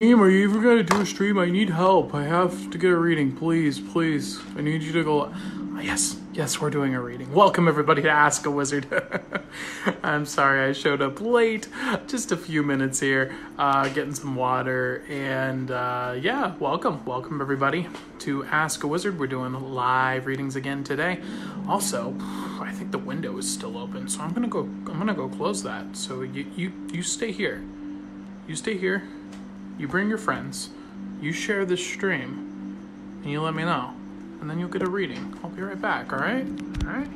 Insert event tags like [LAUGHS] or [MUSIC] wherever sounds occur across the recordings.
Stream, are you even gonna do a stream? I need help. I have to get a reading. Please, please. I need you to go. Yes, yes, we're doing a reading. Welcome everybody to Ask a Wizard. [LAUGHS] I'm sorry I showed up late. Just a few minutes here, uh, getting some water, and uh, yeah, welcome, welcome everybody to Ask a Wizard. We're doing live readings again today. Also, I think the window is still open, so I'm gonna go. I'm gonna go close that. So you you you stay here. You stay here you bring your friends, you share this stream, and you let me know. And then you'll get a reading. I'll be right back, alright? Alright?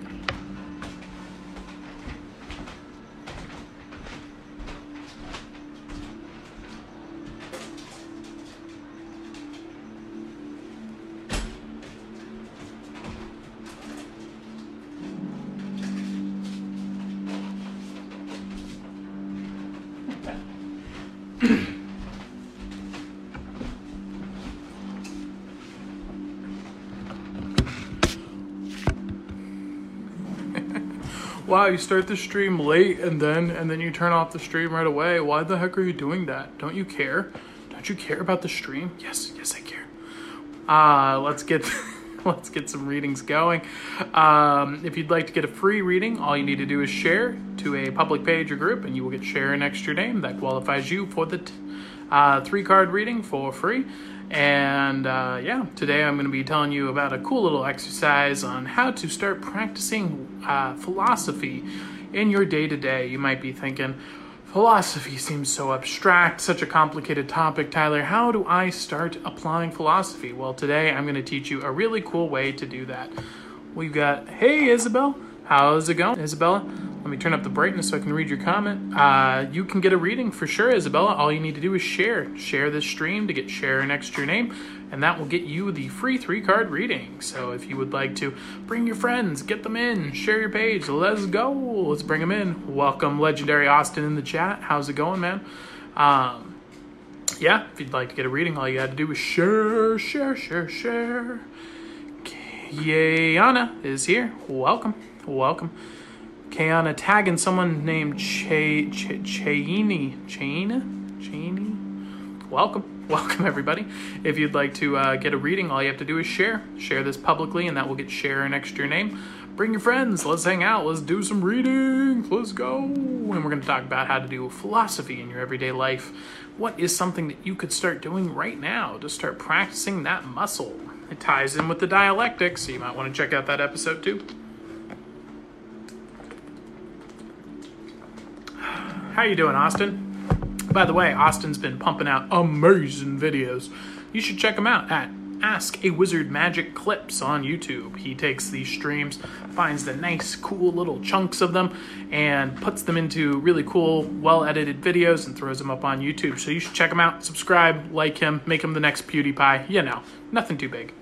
Wow, you start the stream late and then and then you turn off the stream right away. Why the heck are you doing that? Don't you care? Don't you care about the stream? Yes, yes I care. Uh, let's get [LAUGHS] let's get some readings going. Um, if you'd like to get a free reading, all you need to do is share to a public page or group, and you will get share an extra name that qualifies you for the t- uh, three card reading for free. And uh, yeah, today I'm going to be telling you about a cool little exercise on how to start practicing uh, philosophy in your day to day. You might be thinking, philosophy seems so abstract, such a complicated topic, Tyler. How do I start applying philosophy? Well, today I'm going to teach you a really cool way to do that. We've got, hey, Isabel, how's it going, Isabella? Let me turn up the brightness so I can read your comment. Uh, you can get a reading for sure, Isabella. All you need to do is share. Share this stream to get share next to your name, and that will get you the free three card reading. So if you would like to bring your friends, get them in, share your page, let's go. Let's bring them in. Welcome, Legendary Austin in the chat. How's it going, man? Um, yeah, if you'd like to get a reading, all you got to do is share, share, share, share. Kayana is here. Welcome, welcome. Kayana tagging someone named Che Che Chaini Chaina Chaini. Welcome, [LAUGHS] welcome everybody. If you'd like to uh, get a reading, all you have to do is share. Share this publicly, and that will get share next to your name. Bring your friends. Let's hang out. Let's do some reading. Let's go. And we're going to talk about how to do philosophy in your everyday life. What is something that you could start doing right now to start practicing that muscle? It ties in with the dialectic, so you might want to check out that episode too. How you doing, Austin? By the way, Austin's been pumping out amazing videos. You should check him out at Ask a Wizard Magic Clips on YouTube. He takes these streams, finds the nice, cool little chunks of them, and puts them into really cool, well edited videos and throws them up on YouTube. So you should check him out, subscribe, like him, make him the next PewDiePie. You know, nothing too big.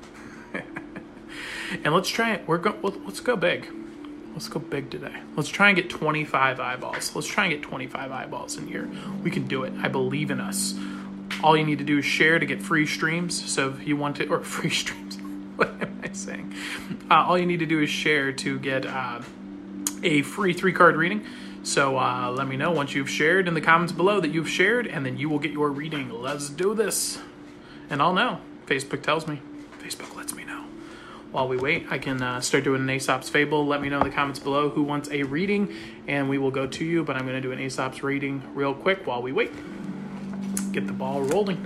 [LAUGHS] and let's try it. We're go. Let's go big. Let's go big today. Let's try and get 25 eyeballs. Let's try and get 25 eyeballs in here. We can do it. I believe in us. All you need to do is share to get free streams. So if you want to, or [LAUGHS] free streams, [LAUGHS] what am I saying? Uh, all you need to do is share to get uh, a free three card reading. So uh, let me know once you've shared in the comments below that you've shared, and then you will get your reading. Let's do this. And I'll know. Facebook tells me. Facebook lets me. While we wait, I can uh, start doing an Aesop's Fable. Let me know in the comments below who wants a reading, and we will go to you. But I'm going to do an Aesop's reading real quick while we wait. Get the ball rolling.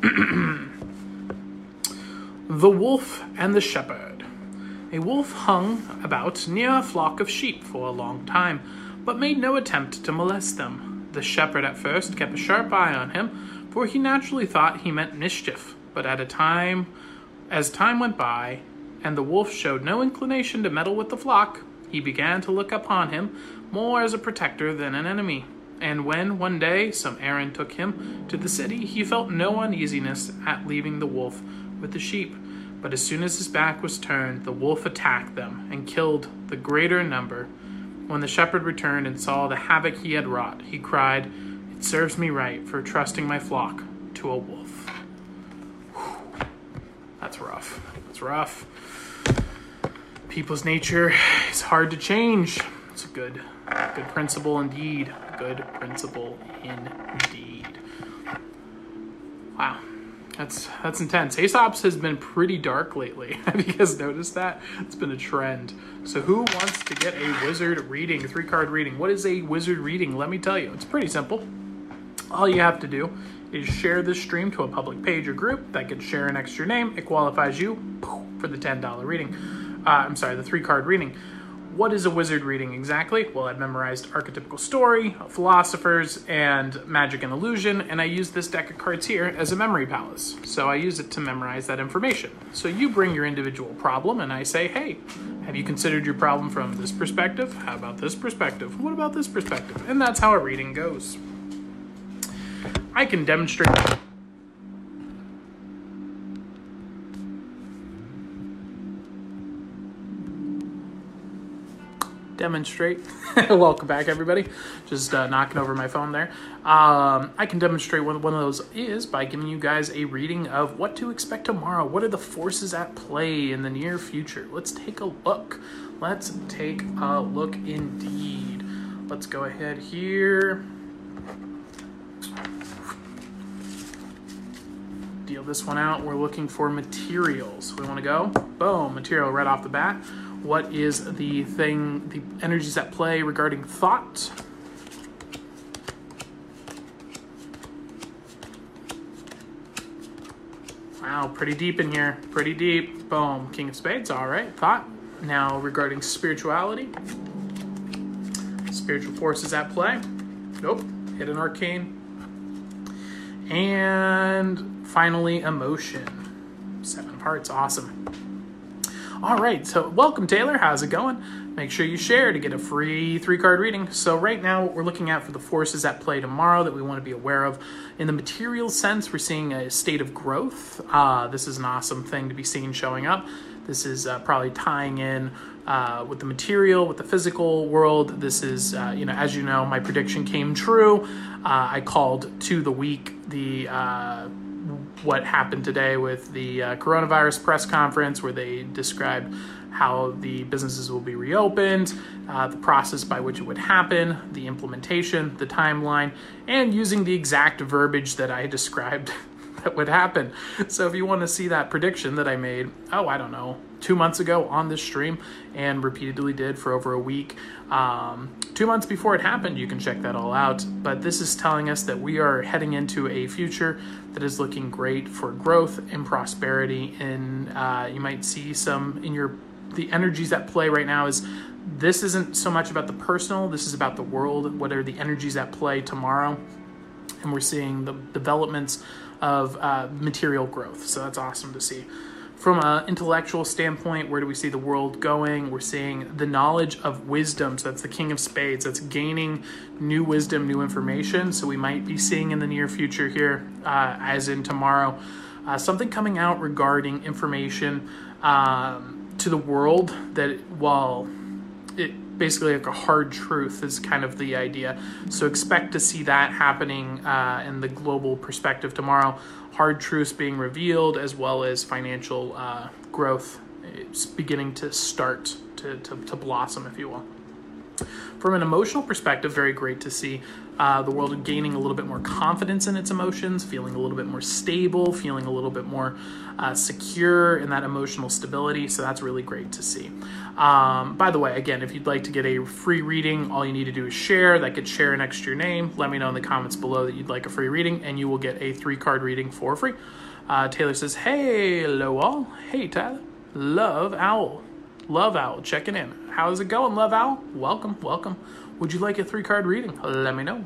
[CLEARS THROAT] the Wolf and the Shepherd. A wolf hung about near a flock of sheep for a long time, but made no attempt to molest them. The shepherd at first kept a sharp eye on him, for he naturally thought he meant mischief. But at a time, as time went by, and the wolf showed no inclination to meddle with the flock, he began to look upon him more as a protector than an enemy. And when one day some errand took him to the city, he felt no uneasiness at leaving the wolf with the sheep. But as soon as his back was turned, the wolf attacked them and killed the greater number. When the shepherd returned and saw the havoc he had wrought, he cried, It serves me right for trusting my flock to a wolf. That's rough. That's rough. People's nature is hard to change. It's a good, good principle indeed. Good principle indeed. Wow. That's that's intense. Aesop's has been pretty dark lately. [LAUGHS] Have you guys noticed that? It's been a trend. So who wants to get a wizard reading, three card reading? What is a wizard reading? Let me tell you. It's pretty simple. All you have to do is share this stream to a public page or group that could share an extra name. It qualifies you for the $10 reading. Uh, I'm sorry, the three card reading. What is a wizard reading exactly? Well, I've memorized archetypical story, philosophers, and magic and illusion, and I use this deck of cards here as a memory palace. So I use it to memorize that information. So you bring your individual problem, and I say, hey, have you considered your problem from this perspective? How about this perspective? What about this perspective? And that's how a reading goes. I can demonstrate demonstrate. [LAUGHS] Welcome back, everybody. Just uh, knocking over my phone there. Um, I can demonstrate what one of those is by giving you guys a reading of what to expect tomorrow. What are the forces at play in the near future? Let's take a look. Let's take a look indeed. Let's go ahead here. Deal this one out. We're looking for materials. We want to go. Boom, material right off the bat what is the thing, the energies at play regarding thought. Wow, pretty deep in here. Pretty deep. Boom. King of Spades. All right. Thought. Now, regarding spirituality, spiritual forces at play. Nope. Hit an arcane. And finally, emotion. Seven of hearts. Awesome. All right, so welcome, Taylor. How's it going? Make sure you share to get a free three card reading. So, right now, what we're looking at for the forces at play tomorrow that we want to be aware of. In the material sense, we're seeing a state of growth. Uh, this is an awesome thing to be seen showing up. This is uh, probably tying in uh, with the material, with the physical world. This is, uh, you know, as you know, my prediction came true. Uh, I called to the week the uh, what happened today with the uh, coronavirus press conference, where they described how the businesses will be reopened, uh, the process by which it would happen, the implementation, the timeline, and using the exact verbiage that I [LAUGHS] described that would happen. So if you want to see that prediction that I made, oh, I don't know, two months ago on this stream and repeatedly did for over a week. Um, two months before it happened, you can check that all out. But this is telling us that we are heading into a future that is looking great for growth and prosperity. And uh, you might see some in your the energies at play right now is this isn't so much about the personal, this is about the world. What are the energies at play tomorrow? And we're seeing the developments of uh, material growth. So that's awesome to see. From an intellectual standpoint, where do we see the world going? We're seeing the knowledge of wisdom. So that's the King of Spades. That's gaining new wisdom, new information. So we might be seeing in the near future here, uh, as in tomorrow, uh, something coming out regarding information um, to the world that while basically like a hard truth is kind of the idea. So expect to see that happening uh, in the global perspective tomorrow. Hard truths being revealed as well as financial uh, growth it's beginning to start to, to, to blossom, if you will. From an emotional perspective, very great to see uh, the world gaining a little bit more confidence in its emotions, feeling a little bit more stable, feeling a little bit more uh, secure in that emotional stability. So that's really great to see. Um, by the way, again, if you'd like to get a free reading, all you need to do is share. That could share next to your name. Let me know in the comments below that you'd like a free reading, and you will get a three card reading for free. Uh, Taylor says, Hey, hello all. Hey, Tyler. Love Owl. Love Owl checking in. How's it going, Love Owl? Welcome, welcome. Would you like a three card reading? Let me know.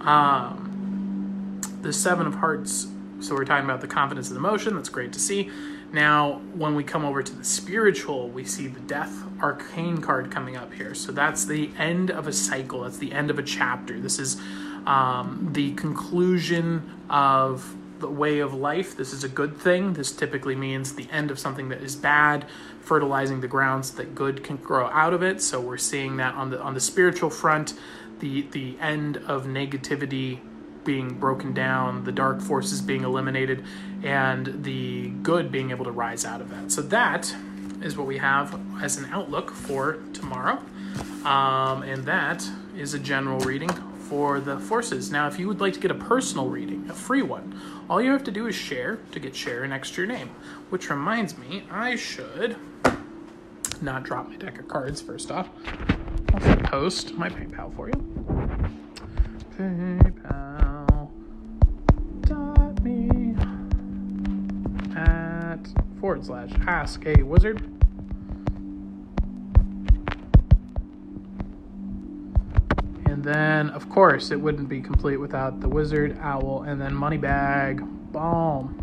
Um, the Seven of Hearts. So we're talking about the confidence and emotion. That's great to see. Now, when we come over to the spiritual, we see the Death Arcane card coming up here. So that's the end of a cycle. That's the end of a chapter. This is um, the conclusion of way of life. This is a good thing. This typically means the end of something that is bad, fertilizing the ground so that good can grow out of it. So we're seeing that on the on the spiritual front, the the end of negativity being broken down, the dark forces being eliminated, and the good being able to rise out of that. So that is what we have as an outlook for tomorrow. Um, and that is a general reading for the forces. Now, if you would like to get a personal reading, a free one, all you have to do is share to get share next to your name. Which reminds me, I should not drop my deck of cards first off. I'll post my PayPal for you. PayPal me at forward slash ask a wizard. And then, of course, it wouldn't be complete without the wizard, owl, and then money bag. Boom.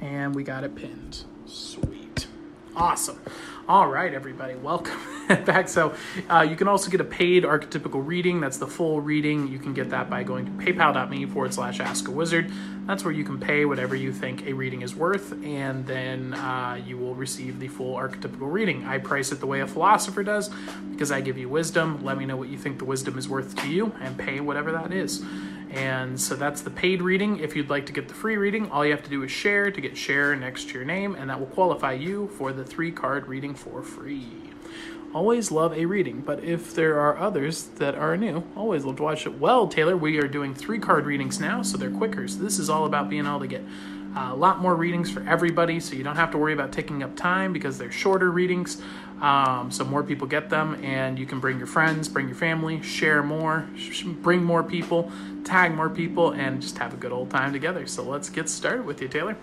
And we got it pinned. Sweet. Awesome. All right, everybody, welcome [LAUGHS] back. So, uh, you can also get a paid archetypical reading. That's the full reading. You can get that by going to paypal.me forward slash ask a wizard. That's where you can pay whatever you think a reading is worth, and then uh, you will receive the full archetypical reading. I price it the way a philosopher does because I give you wisdom. Let me know what you think the wisdom is worth to you, and pay whatever that is. And so that's the paid reading. If you'd like to get the free reading, all you have to do is share to get share next to your name, and that will qualify you for the three card reading for free. Always love a reading, but if there are others that are new, always love to watch it. Well, Taylor, we are doing three card readings now, so they're quicker. So this is all about being able to get a lot more readings for everybody, so you don't have to worry about taking up time because they're shorter readings. Um, so more people get them, and you can bring your friends, bring your family, share more, sh- bring more people, tag more people, and just have a good old time together. So let's get started with you, Taylor.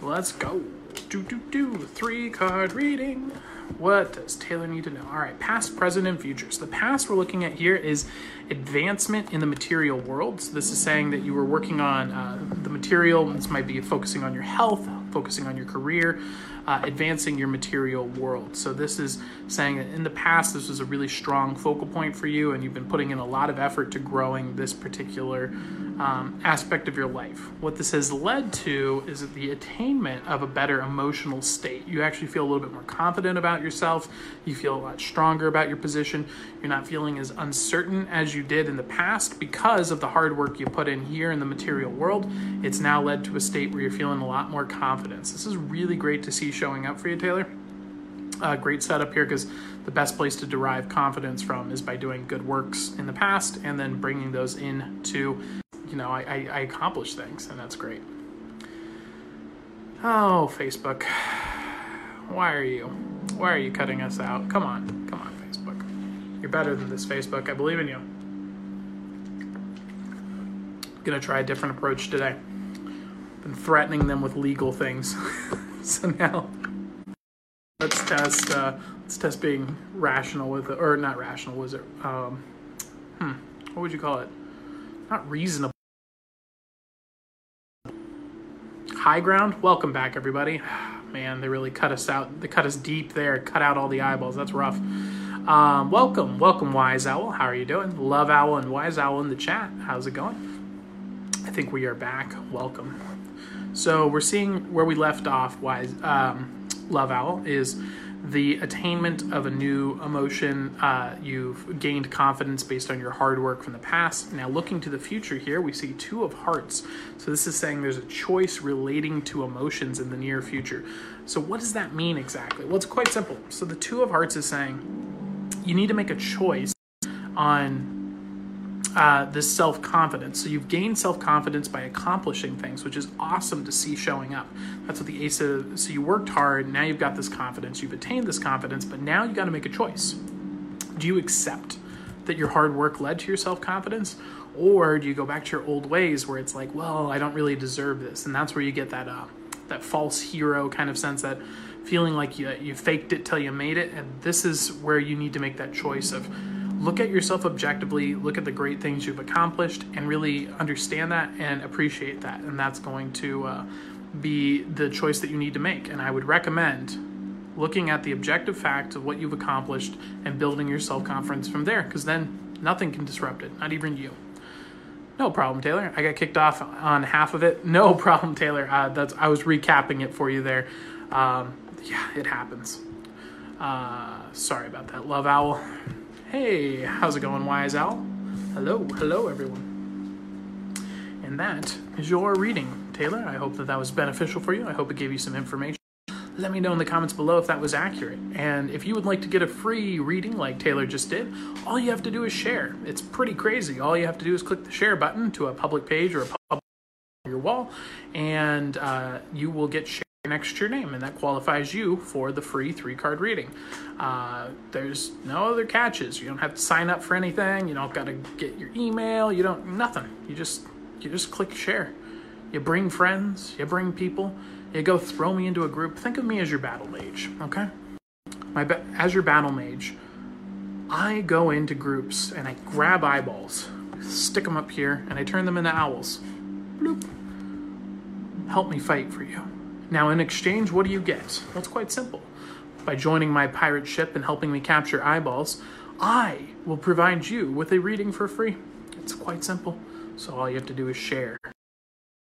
Let's go. Do do do. Three card reading. What does Taylor need to know? All right, past, present, and futures. The past we're looking at here is advancement in the material world. So this is saying that you were working on uh, the material. This might be focusing on your health, focusing on your career, uh, advancing your material world. So this is saying that in the past this was a really strong focal point for you, and you've been putting in a lot of effort to growing this particular um, aspect of your life. What this has led to is the attainment of a better emotional state. You actually feel a little bit more confident about yourself. You feel a lot stronger about your position. You're not feeling as uncertain as you did in the past because of the hard work you put in here in the material world. It's now led to a state where you're feeling a lot more confidence. This is really great to see showing up for you, Taylor. Great setup here because the best place to derive confidence from is by doing good works in the past and then bringing those in to, you know, I, I, I accomplish things, and that's great. Oh, Facebook. Why are you? Why are you cutting us out? Come on. Come on, Facebook. You're better than this, Facebook. I believe in you. Gonna try a different approach today. Been threatening them with legal things. [LAUGHS] [LAUGHS] so now let's test uh, let's test being rational with it or not rational was it um hmm what would you call it? Not reasonable. High ground? Welcome back everybody. [SIGHS] Man they really cut us out they cut us deep there cut out all the eyeballs. That's rough. Um, welcome welcome wise owl. How are you doing? Love owl and wise owl in the chat. How's it going? I think we are back. Welcome so we're seeing where we left off wise um, love owl is the attainment of a new emotion. Uh, you've gained confidence based on your hard work from the past. Now, looking to the future here, we see Two of Hearts. So, this is saying there's a choice relating to emotions in the near future. So, what does that mean exactly? Well, it's quite simple. So, the Two of Hearts is saying you need to make a choice on uh, this self confidence. So you've gained self confidence by accomplishing things, which is awesome to see showing up. That's what the ace of. So you worked hard. Now you've got this confidence. You've attained this confidence, but now you got to make a choice. Do you accept that your hard work led to your self confidence, or do you go back to your old ways where it's like, well, I don't really deserve this, and that's where you get that uh, that false hero kind of sense that feeling like you you faked it till you made it, and this is where you need to make that choice of look at yourself objectively, look at the great things you've accomplished, and really understand that and appreciate that. And that's going to uh, be the choice that you need to make. And I would recommend looking at the objective facts of what you've accomplished and building your self confidence from there, because then nothing can disrupt it, not even you. No problem, Taylor. I got kicked off on half of it. [LAUGHS] No problem, Taylor. Uh, that's I was recapping it for you there. Um, yeah, it happens. Uh, sorry about that, Love Owl. Hey, how's it going, Wise Owl? Hello, hello, everyone. And that is your reading, Taylor. I hope that that was beneficial for you. I hope it gave you some information. let me know in the comments below if that was accurate. And if you would like to get a free reading like Taylor just did, all you have to do is share. It's pretty crazy. All you have to do is click the share button to a public page or a public your wall, and uh, you will get share next to your name, and that qualifies you for the free three card reading. Uh, there's no other catches. You don't have to sign up for anything. You don't got to get your email. You don't nothing. You just you just click share. You bring friends. You bring people. You go throw me into a group. Think of me as your battle mage. Okay, my ba- as your battle mage. I go into groups and I grab eyeballs, stick them up here, and I turn them into owls. Bloop. Help me fight for you. Now, in exchange, what do you get? Well, it's quite simple. By joining my pirate ship and helping me capture eyeballs, I will provide you with a reading for free. It's quite simple. So all you have to do is share.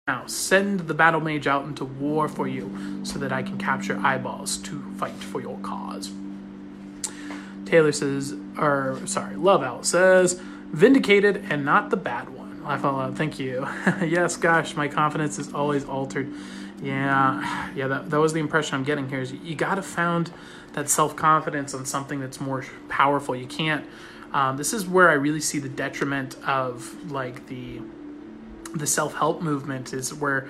Now, send the battle mage out into war for you so that I can capture eyeballs to fight for your cause. Taylor says, or sorry, Love Owl says, vindicated and not the bad one. Out loud. Thank you. [LAUGHS] yes, gosh, my confidence is always altered. Yeah, yeah, that, that was the impression I'm getting here. Is you, got to found that self confidence on something that's more powerful. You can't. Um, this is where I really see the detriment of like the the self help movement is where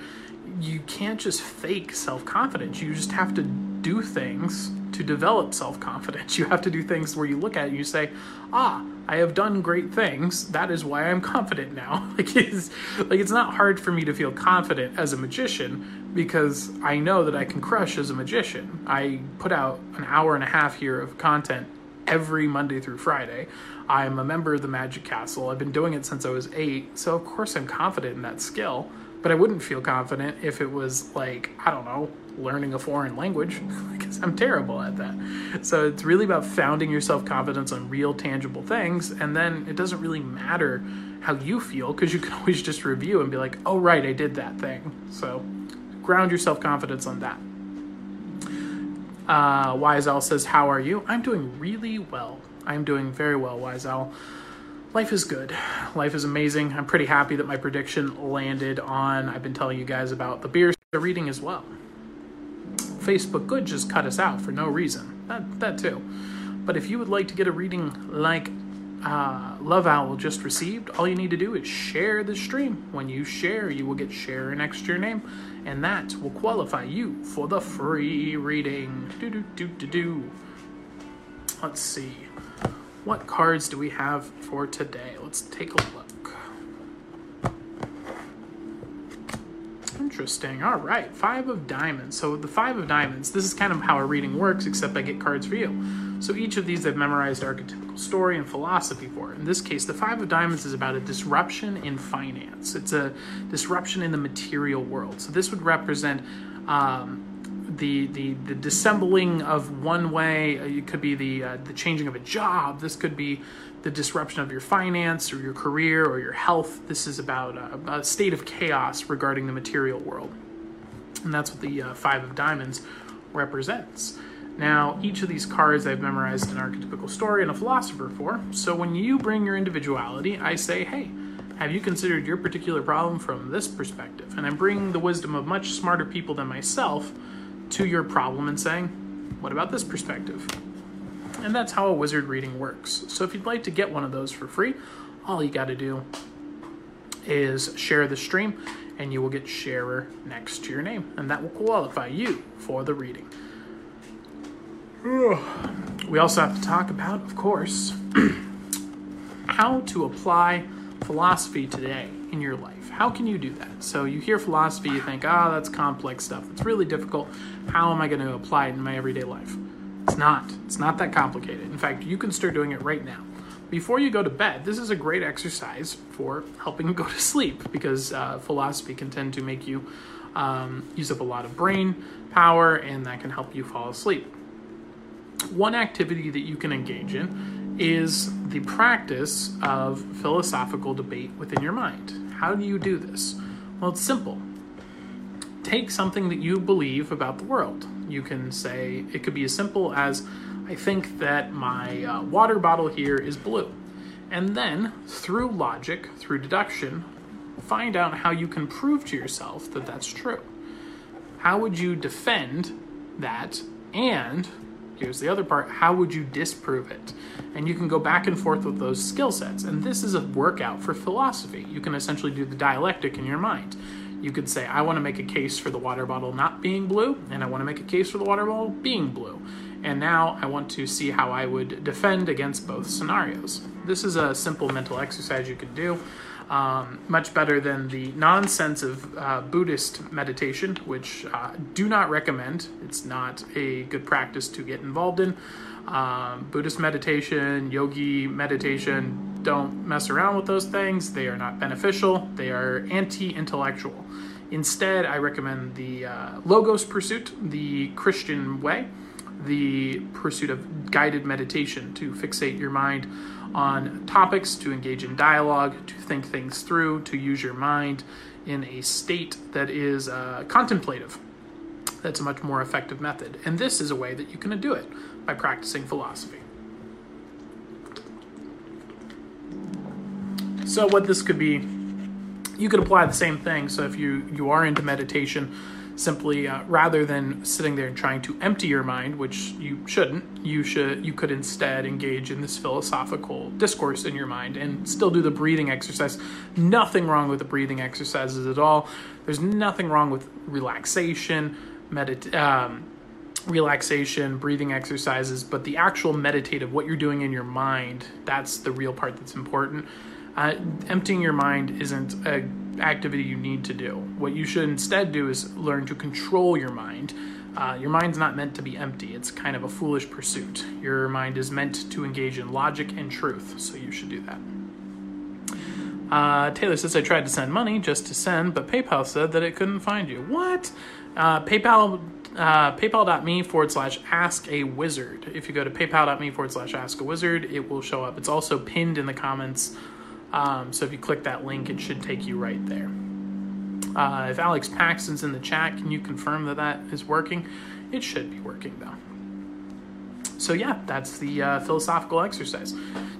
you can't just fake self confidence. You just have to do things to develop self confidence. You have to do things where you look at it and you say, ah, I have done great things. That is why I'm confident now. [LAUGHS] like it's like it's not hard for me to feel confident as a magician because I know that I can crush as a magician. I put out an hour and a half here of content every Monday through Friday. I'm a member of the Magic Castle. I've been doing it since I was 8, so of course I'm confident in that skill. But I wouldn't feel confident if it was like, I don't know, learning a foreign language [LAUGHS] because I'm terrible at that. So it's really about founding your self confidence on real, tangible things. And then it doesn't really matter how you feel because you can [LAUGHS] always just review and be like, oh, right, I did that thing. So ground your self confidence on that. Uh, Wise Owl says, How are you? I'm doing really well. I'm doing very well, Wise Owl. Life is good. Life is amazing. I'm pretty happy that my prediction landed on. I've been telling you guys about the beer reading as well. Facebook could just cut us out for no reason. That, that too. But if you would like to get a reading like uh, Love Owl just received, all you need to do is share the stream. When you share, you will get share next to your name, and that will qualify you for the free reading. Do do do do do. Let's see. What cards do we have for today? Let's take a look. Interesting. All right. Five of diamonds. So the five of diamonds, this is kind of how a reading works, except I get cards for you. So each of these I've memorized archetypical story and philosophy for. In this case, the five of diamonds is about a disruption in finance. It's a disruption in the material world. So this would represent um, the, the the dissembling of one way. It could be the uh, the changing of a job. This could be the disruption of your finance or your career or your health. This is about a, a state of chaos regarding the material world. And that's what the uh, Five of Diamonds represents. Now, each of these cards I've memorized an archetypical story and a philosopher for. So when you bring your individuality, I say, hey, have you considered your particular problem from this perspective? And I'm bringing the wisdom of much smarter people than myself to your problem and saying, what about this perspective? And that's how a wizard reading works. So if you'd like to get one of those for free, all you got to do is share the stream and you will get sharer next to your name and that will qualify you for the reading. We also have to talk about, of course, [CLEARS THROAT] how to apply philosophy today in your life. How can you do that? So you hear philosophy, you think, ah, oh, that's complex stuff. It's really difficult. How am I going to apply it in my everyday life? It's not. It's not that complicated. In fact, you can start doing it right now. Before you go to bed, this is a great exercise for helping you go to sleep because uh, philosophy can tend to make you um, use up a lot of brain power and that can help you fall asleep. One activity that you can engage in is the practice of philosophical debate within your mind. How do you do this? Well, it's simple. Take something that you believe about the world you can say it could be as simple as I think that my uh, water bottle here is blue. And then, through logic, through deduction, find out how you can prove to yourself that that's true. How would you defend that? And here's the other part how would you disprove it? And you can go back and forth with those skill sets. And this is a workout for philosophy. You can essentially do the dialectic in your mind. You could say, I want to make a case for the water bottle not being blue, and I want to make a case for the water bottle being blue. And now I want to see how I would defend against both scenarios. This is a simple mental exercise you could do. Um, much better than the nonsense of uh, Buddhist meditation, which uh, do not recommend. It's not a good practice to get involved in. Um, Buddhist meditation, yogi meditation, don't mess around with those things. They are not beneficial, they are anti intellectual. Instead, I recommend the uh, Logos Pursuit, the Christian way, the pursuit of guided meditation to fixate your mind on topics, to engage in dialogue, to think things through, to use your mind in a state that is uh, contemplative. That's a much more effective method. And this is a way that you can do it by practicing philosophy. So, what this could be, you could apply the same thing. So, if you, you are into meditation, simply uh, rather than sitting there and trying to empty your mind which you shouldn't you should you could instead engage in this philosophical discourse in your mind and still do the breathing exercise nothing wrong with the breathing exercises at all there's nothing wrong with relaxation medit um, relaxation breathing exercises but the actual meditative what you're doing in your mind that's the real part that's important uh, emptying your mind isn't a activity you need to do. What you should instead do is learn to control your mind. Uh, your mind's not meant to be empty. It's kind of a foolish pursuit. Your mind is meant to engage in logic and truth, so you should do that. Uh, Taylor says, I tried to send money just to send, but PayPal said that it couldn't find you. What? Uh, PayPal, uh, paypal.me forward slash ask a wizard. If you go to paypal.me forward slash ask a wizard, it will show up. It's also pinned in the comments um, so if you click that link, it should take you right there. Uh, if Alex Paxton's in the chat, can you confirm that that is working? It should be working though. So yeah, that's the uh, philosophical exercise.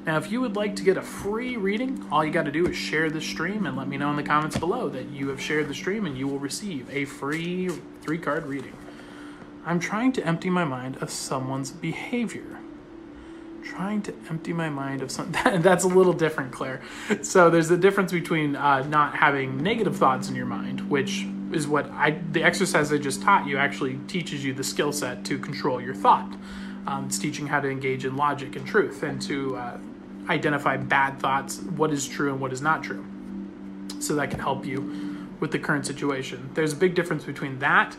Now, if you would like to get a free reading, all you got to do is share the stream and let me know in the comments below that you have shared the stream, and you will receive a free three card reading. I'm trying to empty my mind of someone's behavior trying to empty my mind of something. [LAUGHS] That's a little different, Claire. So there's a difference between uh, not having negative thoughts in your mind, which is what I the exercise I just taught you actually teaches you the skill set to control your thought. Um, it's teaching how to engage in logic and truth and to uh, identify bad thoughts, what is true and what is not true. So that can help you with the current situation. There's a big difference between that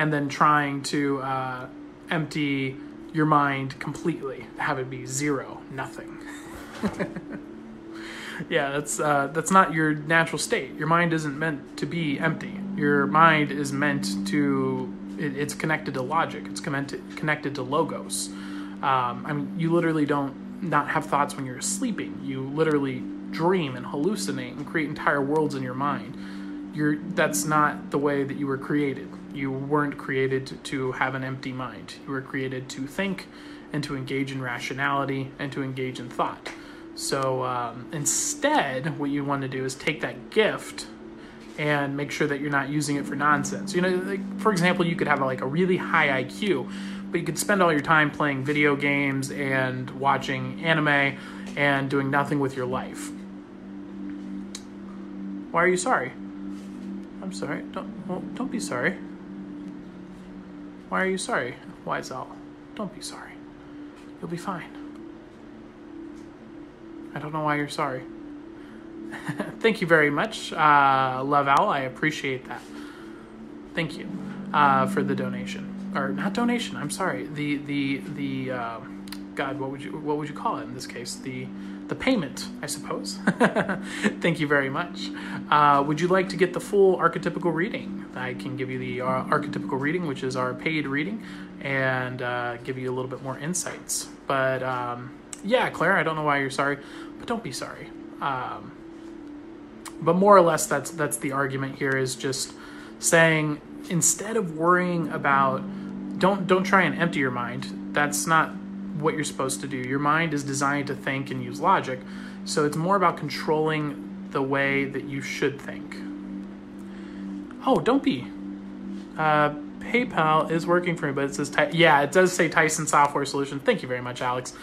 and then trying to uh, empty your mind completely, have it be zero, nothing. [LAUGHS] yeah, that's uh, that's not your natural state. Your mind isn't meant to be empty. Your mind is meant to. It, it's connected to logic. It's connected connected to logos. Um, I mean, you literally don't not have thoughts when you're sleeping. You literally dream and hallucinate and create entire worlds in your mind. You're that's not the way that you were created. You weren't created to have an empty mind. You were created to think and to engage in rationality and to engage in thought. So um, instead, what you want to do is take that gift and make sure that you're not using it for nonsense. You know, like, for example, you could have a, like a really high IQ, but you could spend all your time playing video games and watching anime and doing nothing with your life. Why are you sorry? I'm sorry. Don't well, don't be sorry. Why are you sorry, Wise Owl? Don't be sorry. You'll be fine. I don't know why you're sorry. [LAUGHS] Thank you very much, uh, Love Owl. I appreciate that. Thank you uh, for the donation, or not donation. I'm sorry. The the the uh, God, what would you what would you call it in this case? The the payment, I suppose. [LAUGHS] Thank you very much. Uh, would you like to get the full archetypical reading? I can give you the uh, archetypical reading, which is our paid reading, and uh, give you a little bit more insights. But um, yeah, Claire, I don't know why you're sorry, but don't be sorry. Um, but more or less, that's that's the argument here. Is just saying instead of worrying about don't don't try and empty your mind. That's not what you're supposed to do. Your mind is designed to think and use logic, so it's more about controlling the way that you should think. Oh, don't be. Uh, PayPal is working for me, but it says, yeah, it does say Tyson Software Solutions. Thank you very much, Alex.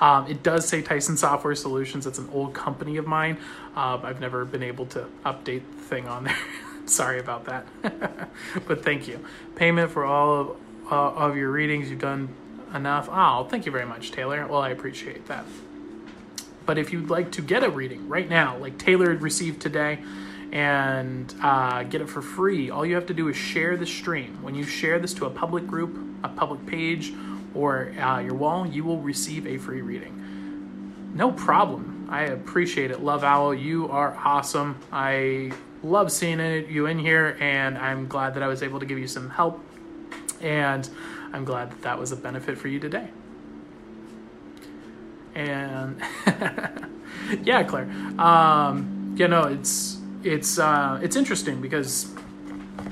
Um, it does say Tyson Software Solutions. It's an old company of mine. Um, I've never been able to update the thing on there. [LAUGHS] Sorry about that. [LAUGHS] but thank you. Payment for all of, uh, of your readings. You've done enough. Oh, thank you very much, Taylor. Well, I appreciate that. But if you'd like to get a reading right now, like Taylor received today, and uh, get it for free, all you have to do is share the stream. When you share this to a public group, a public page, or uh, your wall, you will receive a free reading. No problem. I appreciate it. Love Owl, you are awesome. I love seeing it, you in here, and I'm glad that I was able to give you some help. And I'm glad that that was a benefit for you today. And [LAUGHS] yeah, Claire. Um, you know, it's it's uh, it's interesting because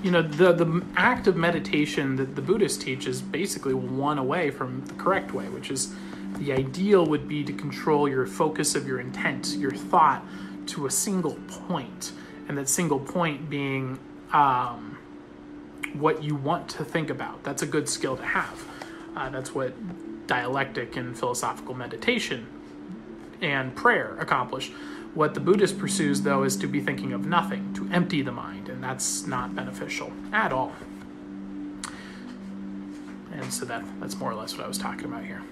you know the the act of meditation that the Buddhists teach is basically one away from the correct way, which is the ideal would be to control your focus of your intent, your thought, to a single point, and that single point being um, what you want to think about. That's a good skill to have. Uh, that's what dialectic and philosophical meditation and prayer accomplish. What the Buddhist pursues, though, is to be thinking of nothing, to empty the mind, and that's not beneficial at all. And so that, that's more or less what I was talking about here.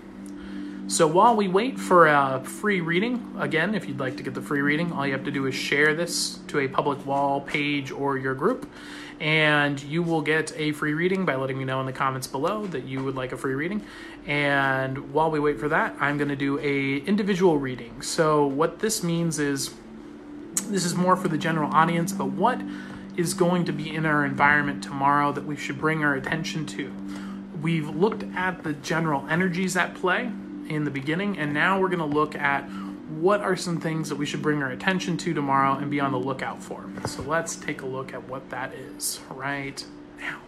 So while we wait for a free reading, again, if you'd like to get the free reading, all you have to do is share this to a public wall page or your group, and you will get a free reading by letting me know in the comments below that you would like a free reading. And while we wait for that, I'm going to do a individual reading. So what this means is this is more for the general audience, but what is going to be in our environment tomorrow that we should bring our attention to? We've looked at the general energies at play in the beginning, and now we're going to look at what are some things that we should bring our attention to tomorrow and be on the lookout for. So let's take a look at what that is right now.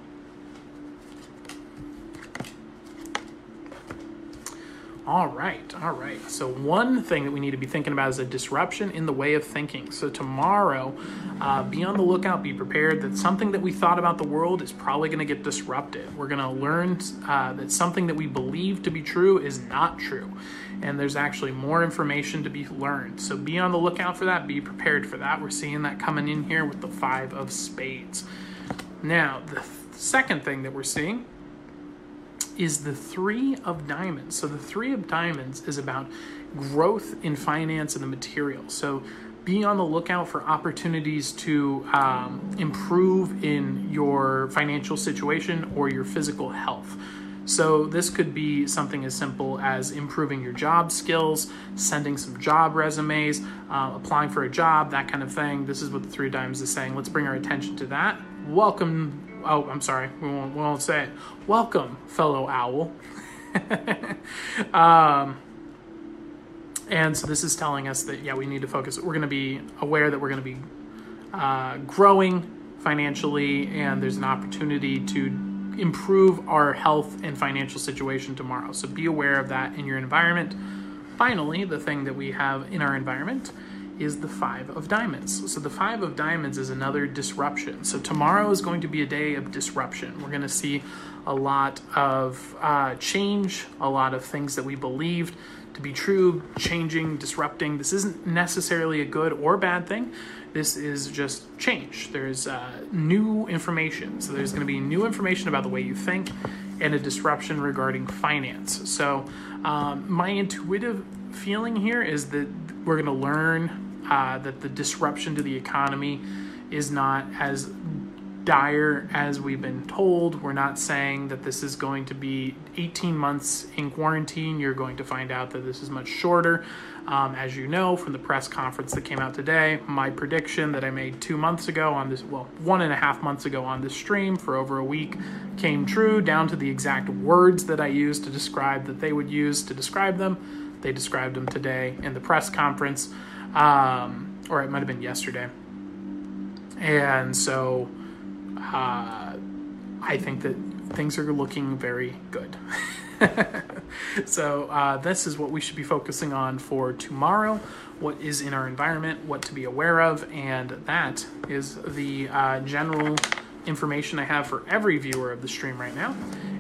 All right, all right. So, one thing that we need to be thinking about is a disruption in the way of thinking. So, tomorrow, uh, be on the lookout, be prepared that something that we thought about the world is probably going to get disrupted. We're going to learn uh, that something that we believe to be true is not true. And there's actually more information to be learned. So, be on the lookout for that, be prepared for that. We're seeing that coming in here with the Five of Spades. Now, the th- second thing that we're seeing is the Three of Diamonds. So the Three of Diamonds is about growth in finance and the material. So be on the lookout for opportunities to um, improve in your financial situation or your physical health. So, this could be something as simple as improving your job skills, sending some job resumes, uh, applying for a job, that kind of thing. This is what the Three of Diamonds is saying. Let's bring our attention to that. Welcome oh, I'm sorry, we won't, we won't say it. Welcome, fellow owl. [LAUGHS] um, and so this is telling us that, yeah, we need to focus. We're going to be aware that we're going to be uh, growing financially, and there's an opportunity to improve our health and financial situation tomorrow. So be aware of that in your environment. Finally, the thing that we have in our environment is the Five of Diamonds. So the Five of Diamonds is another disruption. So tomorrow is going to be a day of disruption. We're going to see a lot of uh, change, a lot of things that we believed to be true, changing, disrupting. This isn't necessarily a good or bad thing. This is just change. There's uh, new information. So there's going to be new information about the way you think and a disruption regarding finance. So um, my intuitive feeling here is that we're going to learn uh, that the disruption to the economy is not as dire as we've been told. We're not saying that this is going to be 18 months in quarantine. You're going to find out that this is much shorter. Um, as you know from the press conference that came out today, my prediction that I made two months ago on this, well, one and a half months ago on this stream for over a week came true, down to the exact words that I used to describe that they would use to describe them. They described them today in the press conference um, or it might have been yesterday. And so uh, I think that things are looking very good. [LAUGHS] so uh, this is what we should be focusing on for tomorrow what is in our environment what to be aware of and that is the uh, general information I have for every viewer of the stream right now.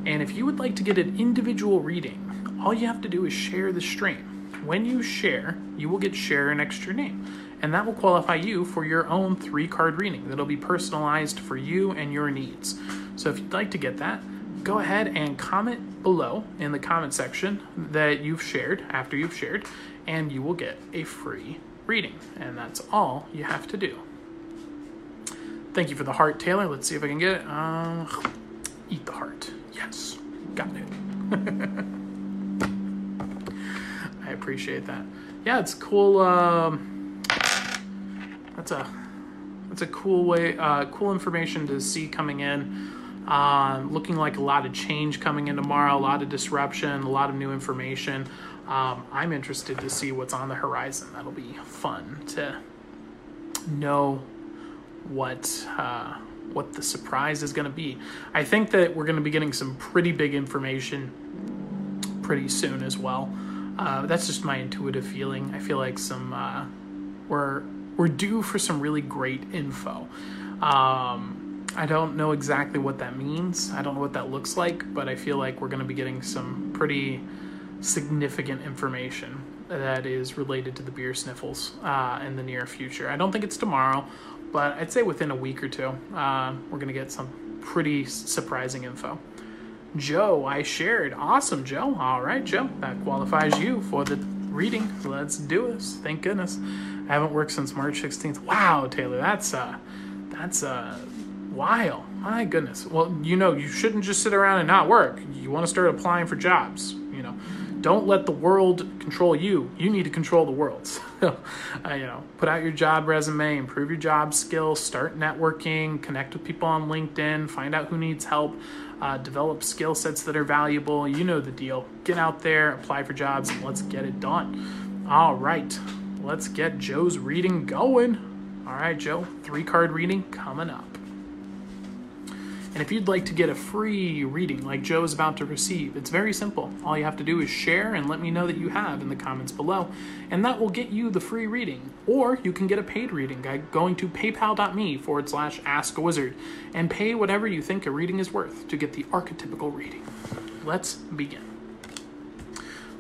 And if you would like to get an individual reading, all you have to do is share the stream. When you share, you will get share an extra name, and that will qualify you for your own three card reading that'll be personalized for you and your needs. So if you'd like to get that, go ahead and comment below in the comment section that you've shared after you've shared, and you will get a free reading. And that's all you have to do. Thank you for the heart, Taylor. Let's see if I can get it. Uh, eat the heart. Yes, got it. [LAUGHS] I appreciate that. Yeah, it's cool. Um, that's a that's a cool way, uh, cool information to see coming in. Uh, looking like a lot of change coming in tomorrow, a lot of disruption, a lot of new information. Um, I'm interested to see what's on the horizon. That'll be fun to know what uh, what the surprise is going to be. I think that we're going to be getting some pretty big information pretty soon as well. Uh, that's just my intuitive feeling. I feel like some uh, we're we're due for some really great info. Um, I don't know exactly what that means. I don't know what that looks like, but I feel like we're going to be getting some pretty significant information that is related to the beer sniffles uh, in the near future. I don't think it's tomorrow, but I'd say within a week or two, uh, we're going to get some pretty surprising info. Joe, I shared. Awesome, Joe. All right, Joe. That qualifies you for the reading. Let's do this. Thank goodness. I haven't worked since March 16th. Wow, Taylor, that's uh that's uh while. My goodness. Well, you know, you shouldn't just sit around and not work. You want to start applying for jobs. You know, don't let the world control you. You need to control the world. [LAUGHS] So, uh, you know, put out your job resume, improve your job skills, start networking, connect with people on LinkedIn, find out who needs help, uh, develop skill sets that are valuable. You know the deal. Get out there, apply for jobs, let's get it done. All right, let's get Joe's reading going. All right, Joe, three card reading coming up. And if you'd like to get a free reading like Joe is about to receive, it's very simple. All you have to do is share and let me know that you have in the comments below, and that will get you the free reading. Or you can get a paid reading by going to paypal.me forward slash ask a wizard and pay whatever you think a reading is worth to get the archetypical reading. Let's begin.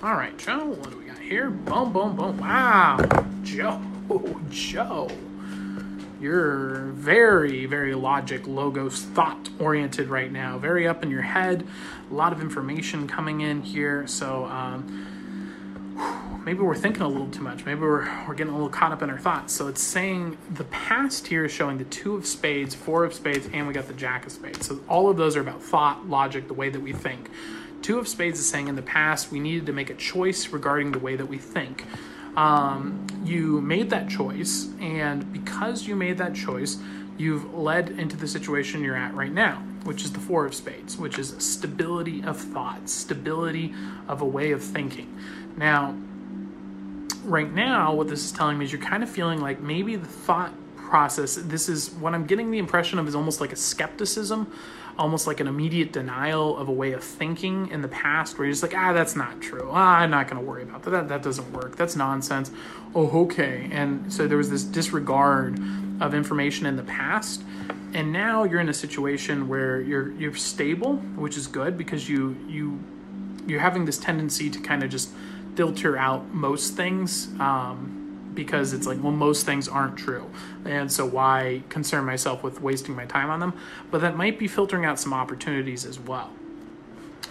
All right, Joe, what do we got here? Boom, boom, boom. Wow, Joe, [LAUGHS] Joe you're very, very logic, logos, thought oriented right now. Very up in your head. A lot of information coming in here. So um, maybe we're thinking a little too much. Maybe we're, we're getting a little caught up in our thoughts. So it's saying the past here is showing the two of spades, four of spades, and we got the jack of spades. So all of those are about thought, logic, the way that we think. Two of spades is saying in the past we needed to make a choice regarding the way that we think um, you made that choice, and because you made that choice, you've led into the situation you're at right now, which is the Four of Spades, which is stability of thought, stability of a way of thinking. Now, right now, what this is telling me is you're kind of feeling like maybe the thought process, this is what I'm getting the impression of is almost like a skepticism almost like an immediate denial of a way of thinking in the past where you're just like, ah, that's not true. Ah, I'm not going to worry about that. that. That doesn't work. That's nonsense. Oh, okay. And so there was this disregard of information in the past. And now you're in a situation where you're you're stable, which is good because you you you're having this tendency to kind of just filter out most things. Um, because it's like, well, most things aren't true. And so why concern myself with wasting my time on them? But that might be filtering out some opportunities as well.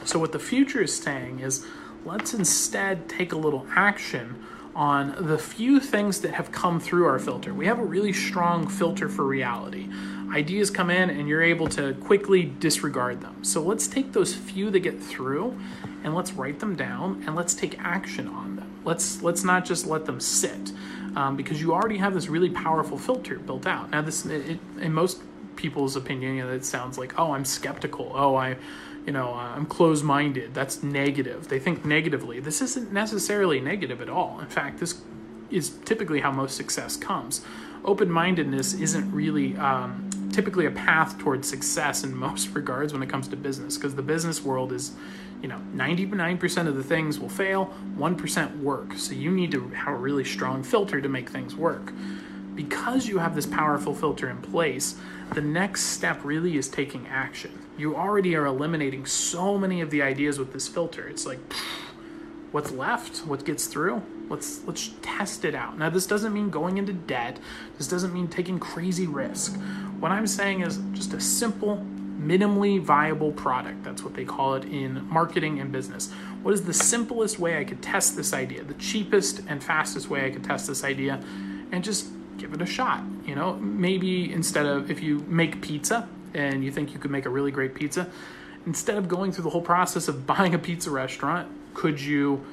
So, what the future is saying is let's instead take a little action on the few things that have come through our filter. We have a really strong filter for reality. Ideas come in and you're able to quickly disregard them. So let's take those few that get through and let's write them down and let's take action on them. Let's let's not just let them sit um, because you already have this really powerful filter built out. Now, this it, it, in most people's opinion, you know, it sounds like, oh, I'm skeptical. Oh, I, you know, uh, I'm closed-minded. That's negative. They think negatively. This isn't necessarily negative at all. In fact, this is typically how most success comes. Open-mindedness isn't really um, typically a path towards success in [LAUGHS] most regards when it comes to business, because the business world is you know, 99% of the things will fail, 1% work. So you need to have a really strong filter to make things work. because you have this powerful filter in place, the next step really is taking action. You already are eliminating so many of the ideas with this filter. It's like, what's left? What gets through? Let's let's test it out. Now, this doesn't mean going into debt. This doesn't mean taking crazy risk. What I'm saying is just a simple, minimally viable product. That's what they call it in marketing and business. What is the simplest way I could test this idea? The cheapest and fastest way I could test this idea, and just give it a shot. You know, maybe instead of if you make pizza and you think you could make a really great pizza, instead of going through the whole process of [LAUGHS] buying a pizza restaurant, could you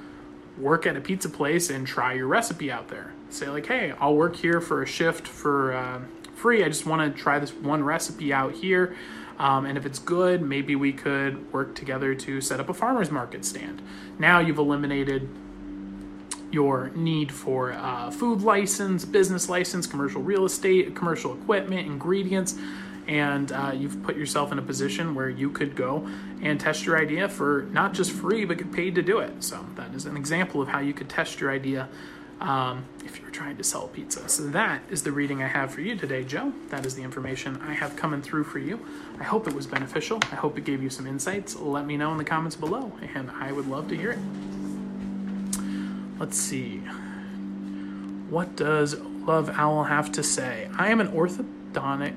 work at a pizza place and try your recipe out there? Say like, hey, I'll work here for a shift for uh, free. I just want to try this one recipe out here. Um, and if it's good, maybe we could work together to set up a farmer's market stand. Now you've eliminated your need for uh, food license, business license, commercial real estate, commercial equipment, ingredients, and uh, you've put yourself in a position where you could go and test your idea for not just free, but get paid to do it. So that is an example of how you could test your idea um, if you're trying to sell pizza. So that is the reading I have for you today, Joe. That is the information I have coming through for you. I hope it was beneficial. I hope it gave you some insights. Let me know in the comments below, and I would love to hear it. Let's see. What does Love Owl have to say? I am an orthodontic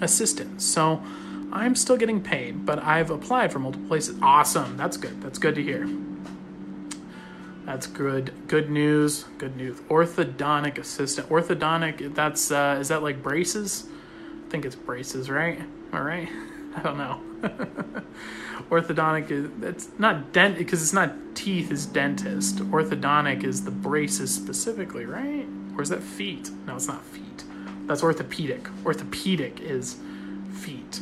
assistant, so I'm still getting paid, but I've applied for multiple places. Awesome. That's good. That's good to hear. That's good. Good news. Good news. Orthodontic assistant. Orthodontic. That's uh, is that like braces? I think it's braces, right? All right. [LAUGHS] I don't know. [LAUGHS] Orthodontic is it's not dent because it's not teeth is dentist. Orthodontic is the braces specifically, right? Or is that feet? No, it's not feet. That's orthopedic. Orthopedic is feet.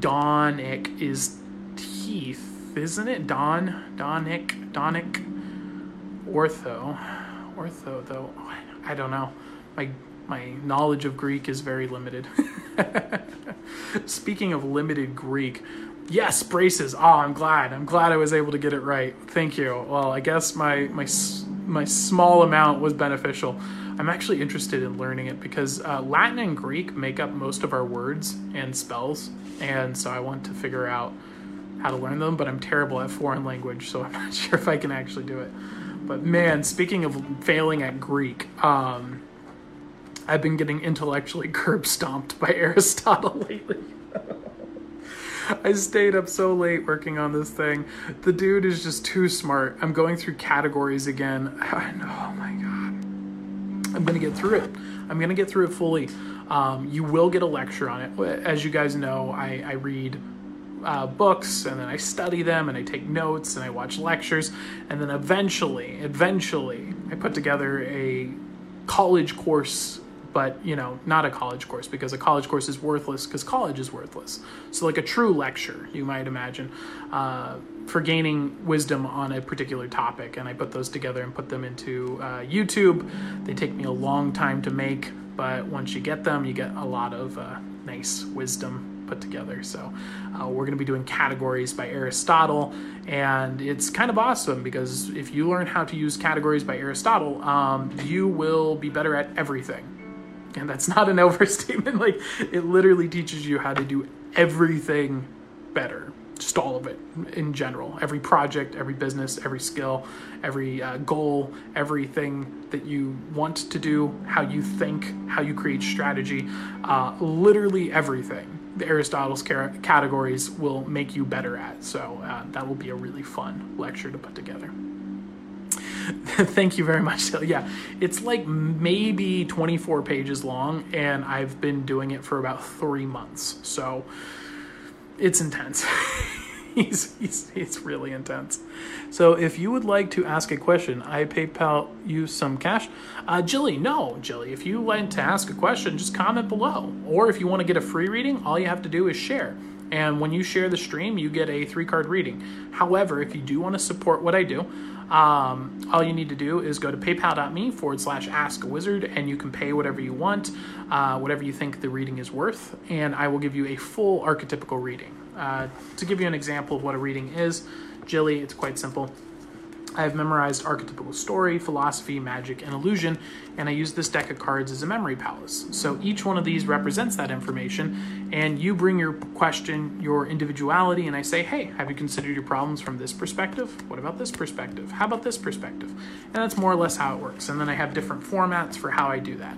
Donic is teeth, isn't it? Don, donic, donic, ortho, ortho though. I don't know. My my knowledge of Greek is very limited. [LAUGHS] Speaking of limited Greek, yes, braces. Oh, I'm glad. I'm glad I was able to get it right. Thank you. Well, I guess my my my small amount was beneficial. I'm actually interested in learning it because uh, Latin and Greek make up most of our words and spells, and so I want to figure out how to learn them. But I'm terrible at foreign language, so I'm [LAUGHS] not sure if I can actually do it. But man, speaking of failing at Greek, um, I've been getting intellectually [LAUGHS] curb stomped by Aristotle [LAUGHS] lately. [LAUGHS] I stayed up so late working on this thing. The dude is just too smart. I'm going through categories again. oh my god. I'm gonna get through it. I'm gonna get through it fully. Um, you will get a lecture on it. As you guys know, I, I read uh, books and then I study them and I take notes and I watch lectures and then eventually, eventually, I put together a college course but you know not a college course because a college course is worthless because college is worthless. So like a true lecture you might imagine uh, for gaining wisdom on a particular topic and i put those together and put them into uh, youtube. They take me a long time to make but once you get them you get a lot of uh, nice wisdom put together. So uh, we're going to be doing categories by aristotle and it's kind of awesome because if you learn how to use categories by aristotle um, you will be better at everything. And that's not an [LAUGHS] overstatement like it literally teaches you how to do everything better just all of it in general. Every project every business every skill every uh, goal everything that you want to do how you think how you create strategy uh, literally everything aristotle's categories will make you better at so uh, that will be a really fun lecture to put together [LAUGHS] Thank you very much. So, yeah, it's like maybe 24 pages long, and I've been doing it for about three months. So it's intense. [LAUGHS] he's, he's, it's really intense. So if you would like to ask a question, I PayPal you some cash. Uh, Jilly, no, Jilly, if you like to ask a question, just comment below. Or if you want to get a free reading, all you have to do is share. And when you share the stream, you get a three card reading. However, if you do want to support what I do, um, all you need to do is go to paypal.me forward slash ask a wizard and you can pay whatever you want, uh, whatever you think the reading is worth, and I will give you a full archetypical reading. Uh, to give you an example of what a reading is, Jilly, it's quite simple. I have memorized archetypical story, philosophy, magic, and illusion, and I use this deck of cards as a memory palace. So each one of these represents that information, and you bring your question, your individuality, and I say, hey, have you considered your problems from this perspective? What about this perspective? How about this perspective? And that's more or less how it works. And then I have different formats for how I do that.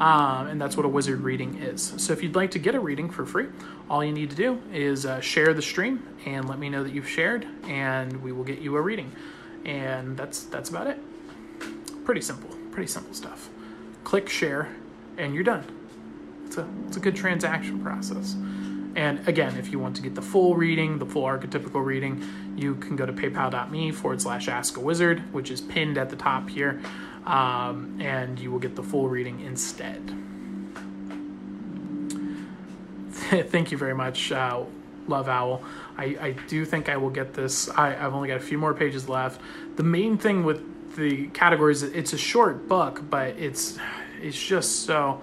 Um, and that's what a wizard reading is. So if you'd like to get a reading for free, all you need to do is uh, share the stream and let me know that you've shared, and we will get you a reading and that's that's about it. Pretty simple, pretty simple stuff. Click share, and you're done. It's a it's a good transaction process. And again, if you want to get the full reading, the full archetypical reading, you can go to paypal.me forward slash ask a wizard, which is pinned at the top here, um, and you will get the full reading instead. [LAUGHS] Thank you very much, uh, Love Owl. I, I do think I will get this. I, I've only got a few more pages left. The main thing with the categories, it's a short book, but it's it's just so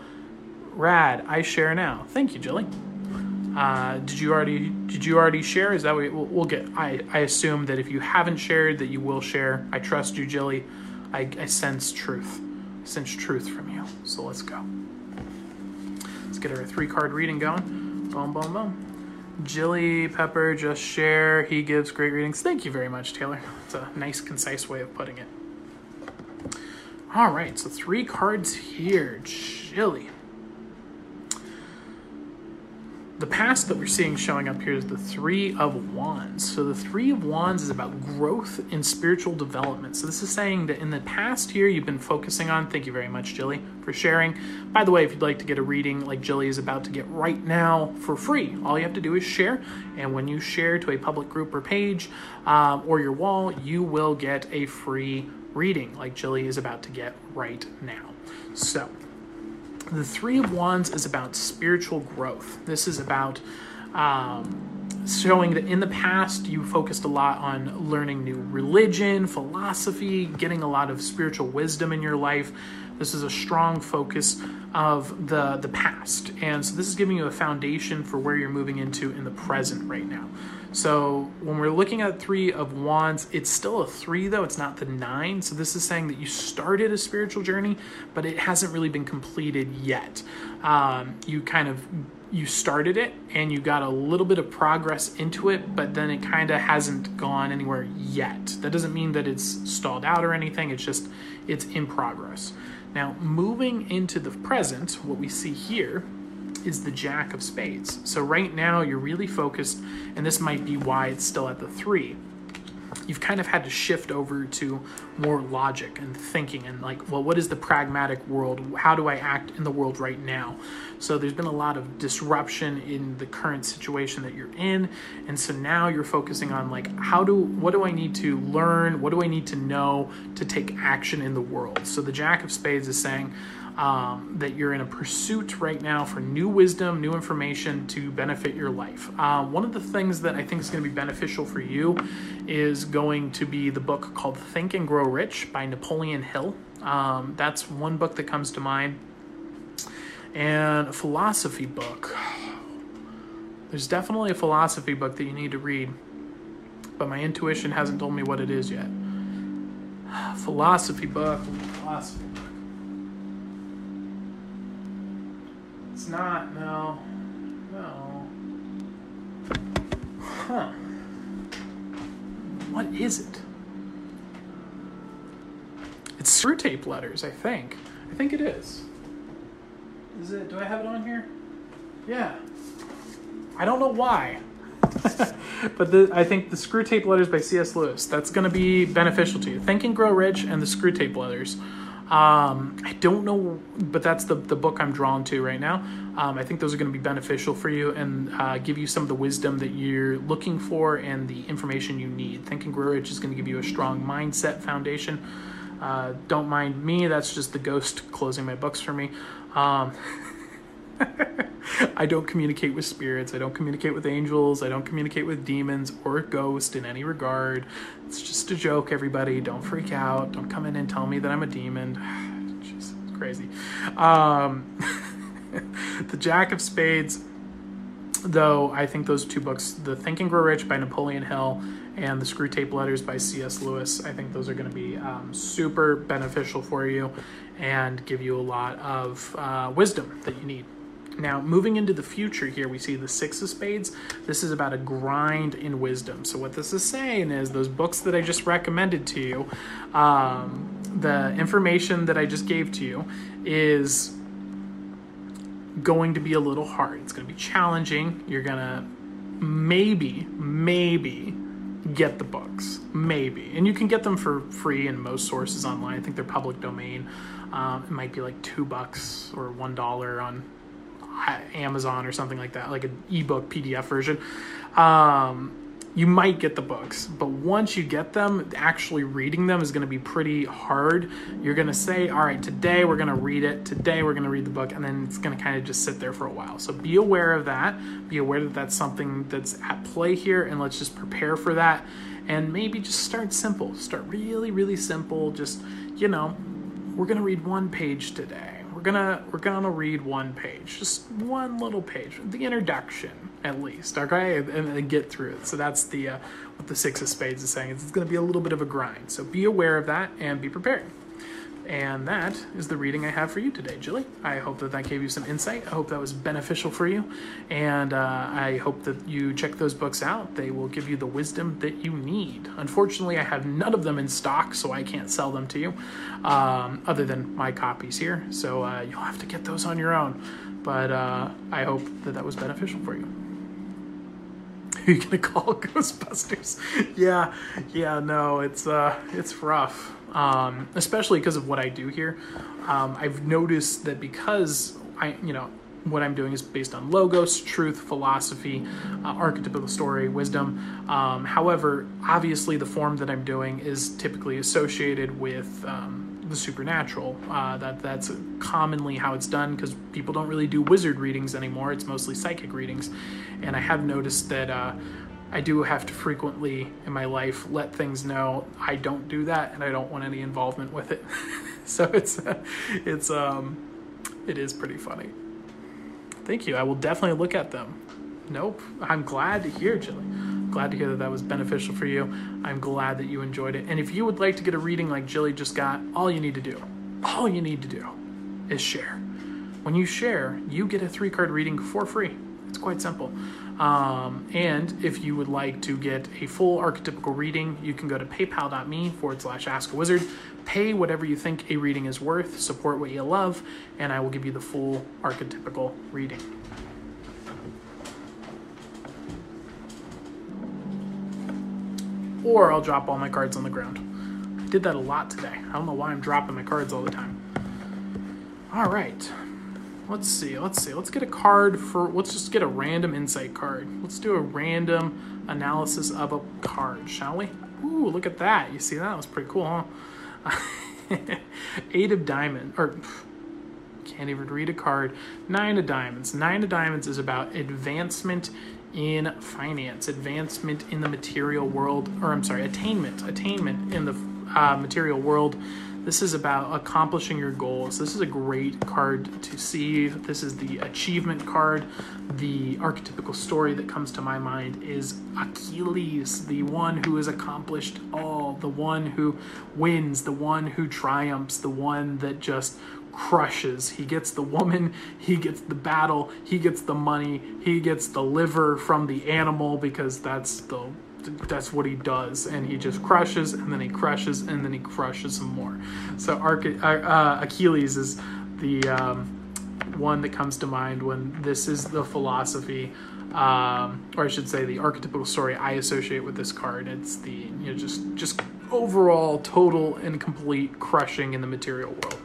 rad. I share now. Thank you, Jilly. Uh, did you already did you already share? Is that we'll, we'll, get? I, I assume that if you haven't shared, that you will share. I trust you, Jilly. I, I sense truth. I sense truth from you. So let's go. Let's get our three card reading going. Boom, boom, boom. Jilly Pepper, just share. He gives great readings. Thank you very much, Taylor. It's a nice, concise way of putting it. All right, so three cards here. Jilly. The past that we're seeing showing up here is the Three of Wands. So the Three of Wands is about growth and spiritual development. So this is saying that in the past year you've been focusing on, thank you very much, Jilly, for sharing. By the way, if you'd like to get a reading like Jilly is about to get right now for free, all you have to do is share. And when you share to a public group or page um, or your wall, you will get a free reading like Jilly is about to get right now. So the Three of Wands is about spiritual growth. This is about um, showing that in the past you focused a lot on learning new religion, philosophy, getting a lot of spiritual wisdom in your life. This is a strong focus of the the past, and so this is giving you a foundation for where you're moving into in the present right now. So when we're looking at three of wands, it's still a three though, it's not the nine. So this is saying that you started a spiritual journey, but it hasn't really been completed yet. Um, you kind of you started it and you got a little bit of progress into it, but then it kind of hasn't gone anywhere yet. That doesn't mean that it's stalled out or anything. It's just it's in progress. Now, moving into the present, what we see here is the Jack of Spades. So right now you're really focused, and this might be why it's still at the three. You've kind of had to shift over to more logic and thinking and like, well, what is the pragmatic world? How do I act in the world right now? So there's been a lot of disruption in the current situation that you're in. And so now you're focusing on like, how do, what do I need to learn? What do I need to know to take action in the world? So the Jack of Spades is saying, um, that you're in a pursuit right now for new wisdom, new information to benefit your life. Uh, one of the things that I think is going to be beneficial for you is going to be the book called Think and Grow Rich by Napoleon Hill. Um, that's one book that comes to mind. And a philosophy book. There's definitely a philosophy book that you need to read, but my intuition hasn't told me what it is yet. [SIGHS] Philosophy book. Philosophy It's not, no. No. Huh. What is it? It's Screwtape Letters, I think. I think it is. Is it? Do I have it on here? Yeah. I don't know why. [LAUGHS] but the, I think the Screwtape Letters by C.S. Lewis, that's going to be beneficial to you. Think and Grow Rich and the Screwtape Letters um, I don't know, but that's the, the book I'm drawn to right now. Um, I think those are going to be beneficial for you and uh, give you some of the wisdom that you're looking for and the information you need. Think and Grow Rich is going to give you a strong mindset foundation. Uh, don't mind me, that's just the ghost closing my books for me. Um, [LAUGHS] I don't communicate with spirits. I don't communicate with angels. I don't communicate with demons or ghosts in any regard. It's just a joke, everybody. Don't freak out. Don't come in and tell me that I'm a demon. [SIGHS] Jesus, crazy. Um, [LAUGHS] the Jack of Spades though I think those two books, The Think and Grow Rich by Napoleon Hill and The Screwtape Letters by C.S. Lewis, I think those are going to be um, super beneficial for you and give you a lot of uh, wisdom that you need. Now, moving into the future here, we see the Six of Spades. This is about a grind in wisdom. So, what this is saying is those books that I just recommended to you, um, the information that I just gave to you, is going to be a little hard. It's going to be challenging. You're going to maybe, maybe get the books. Maybe. And you can get them for free in most sources online. I think they're public domain. Um, it might be like two bucks or one dollar on Amazon or something like that, like an ebook PDF version. Um, you might get the books, but once you get them, actually reading them is going to be pretty hard. You're going to say, All right, today we're going to read it, today we're going to read the book, and then it's going to kind of just sit there for a while. So be aware of that. Be aware that that's something that's at play here, and let's just prepare for that. And maybe just start simple. Start really, really simple. Just, you know, we're going to read one page today We're gonna we're gonna read one page, just one little page, the introduction at least, okay, and, and get through it. So that's the uh, what the six of spades is saying. It's gonna be a little bit of a grind. So be aware of that and be prepared. And that is the reading I have for you today, Jilly. I hope that that gave you some insight. I hope that was beneficial for you. And uh, I hope that you check those books out. They will give you the wisdom that you need. Unfortunately, I have none of them in stock, so I can't sell them to you, um, other than my copies here. So uh, you'll have to get those on your own. But uh, I hope that that was beneficial for you. [LAUGHS] Who you gonna call [LAUGHS] Ghostbusters? yeah, yeah, no, it's uh, it's rough um, especially because of what I do here. Um, I've noticed that because I, you know, what I'm doing is based on logos, truth, philosophy, uh, archetypical story, wisdom. Um, however, obviously, the form that I'm doing is typically associated with um, the supernatural. Uh, that that's commonly how it's done because people don't really do wizard readings anymore. It's mostly psychic readings, and I have noticed that. Uh, I do have to frequently in my life let things know I don't do that and I don't want any involvement with it. [LAUGHS] so it's it's um it is pretty funny. Thank you. I will definitely look at them. Nope. I'm glad to hear, Jilly. Glad to hear that that was beneficial for you. I'm glad that you enjoyed it. And if you would like to get a reading like Jilly just got, all you need to do, all you need to do is share. When you share, you get a three card reading for free. It's quite simple. Um, and if you would like to get a full archetypical reading, you can go to paypal.me forward slash ask a wizard. Pay whatever you think a reading is worth, support what you love, and I will give you the full archetypical reading. Or I'll drop all my cards on the ground. I did that a lot today. I don't know why I'm dropping my cards all the time. All right. Let's see, let's see. Let's get a card for, let's just get a random insight card. Let's do a random analysis of a card, shall we? Ooh, look at that. You see that? That was pretty cool, huh? [LAUGHS] Eight of diamonds, or can't even read a card. Nine of diamonds. Nine of diamonds is about advancement in finance, advancement in the material world, or I'm sorry, attainment, attainment in the uh, material world. This is about accomplishing your goals. This is a great card to see. This is the achievement card. The archetypical story that comes to my mind is Achilles, the one who has accomplished all, the one who wins, the one who triumphs, the one that just crushes. He gets the woman, he gets the battle, he gets the money, he gets the liver from the animal because that's the that's what he does, and he just crushes, and then he crushes, and then he crushes some more. So Arch- uh, uh, Achilles is the um, one that comes to mind when this is the philosophy, um, or I should say, the archetypical story I associate with this card. It's the you know just just overall total and complete crushing in the material world.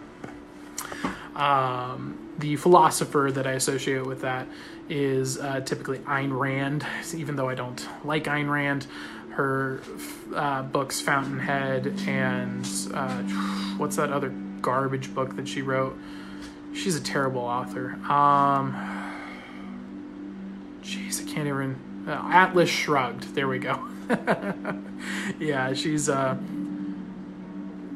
Um, the philosopher that I associate with that is uh, typically Ayn Rand, even though I don't like Ayn Rand. Her uh, books, Fountainhead, and uh, what's that other garbage book that she wrote? She's a terrible author. Um, jeez, I can't even. Uh, Atlas Shrugged. There we go. [LAUGHS] yeah, she's uh,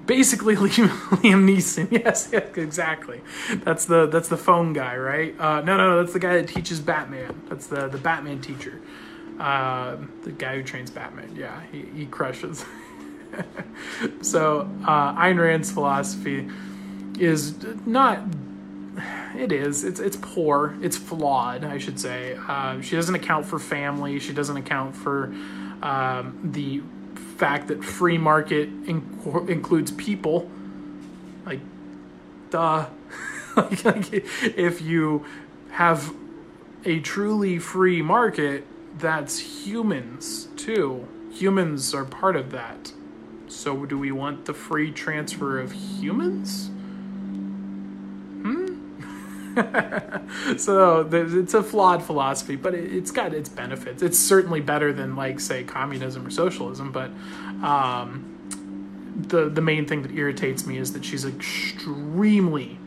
basically [LAUGHS] Liam, Liam Neeson. [LAUGHS] Yes, yes, exactly. That's the that's the phone guy, right? Uh, no, no, no, that's the guy that teaches Batman. That's the the Batman teacher. Uh, the guy who trains Batman. Yeah, he, he crushes. [LAUGHS] so uh, Ayn Rand's philosophy is not. It is. It's it's poor. It's flawed. I should say. Uh, she doesn't account for family. She doesn't account for um, the fact that free market in- includes people. Like, duh. [LAUGHS] like, like, if you have a truly free market, that's humans too. Humans are part of that. So, do we want the free transfer of humans? [LAUGHS] so it's a flawed philosophy, but it's got its benefits. It's certainly better than like say communism or socialism. But um, the the main thing that irritates me is that she's extremely,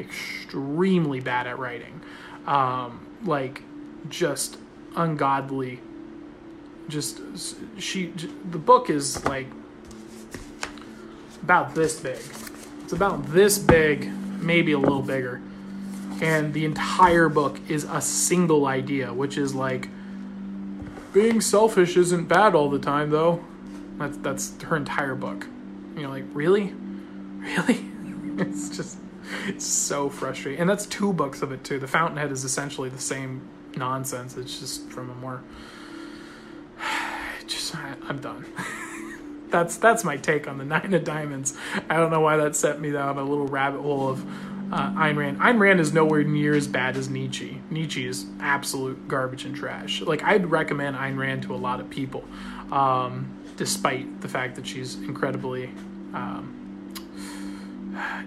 extremely bad at writing, um, like just ungodly. Just she the book is like about this big. It's about this big, maybe a little bigger and the entire book is a single idea, which is like being selfish isn't bad all the time, though. That's that's her entire book. You know, like really, [LAUGHS] really, [LAUGHS] it's just it's so frustrating. And that's two books of it too. The Fountainhead is essentially the same nonsense. It's just from a more. [SIGHS] Just I'm done. [LAUGHS] that's that's my take on the Nine of Diamonds. I don't know why that set me down a little rabbit hole of uh, Ayn Rand. Ayn Rand is nowhere near as bad as Nietzsche. Nietzsche is absolute garbage and trash. Like I'd recommend Ayn Rand to a lot of people, um, despite the fact that she's incredibly um,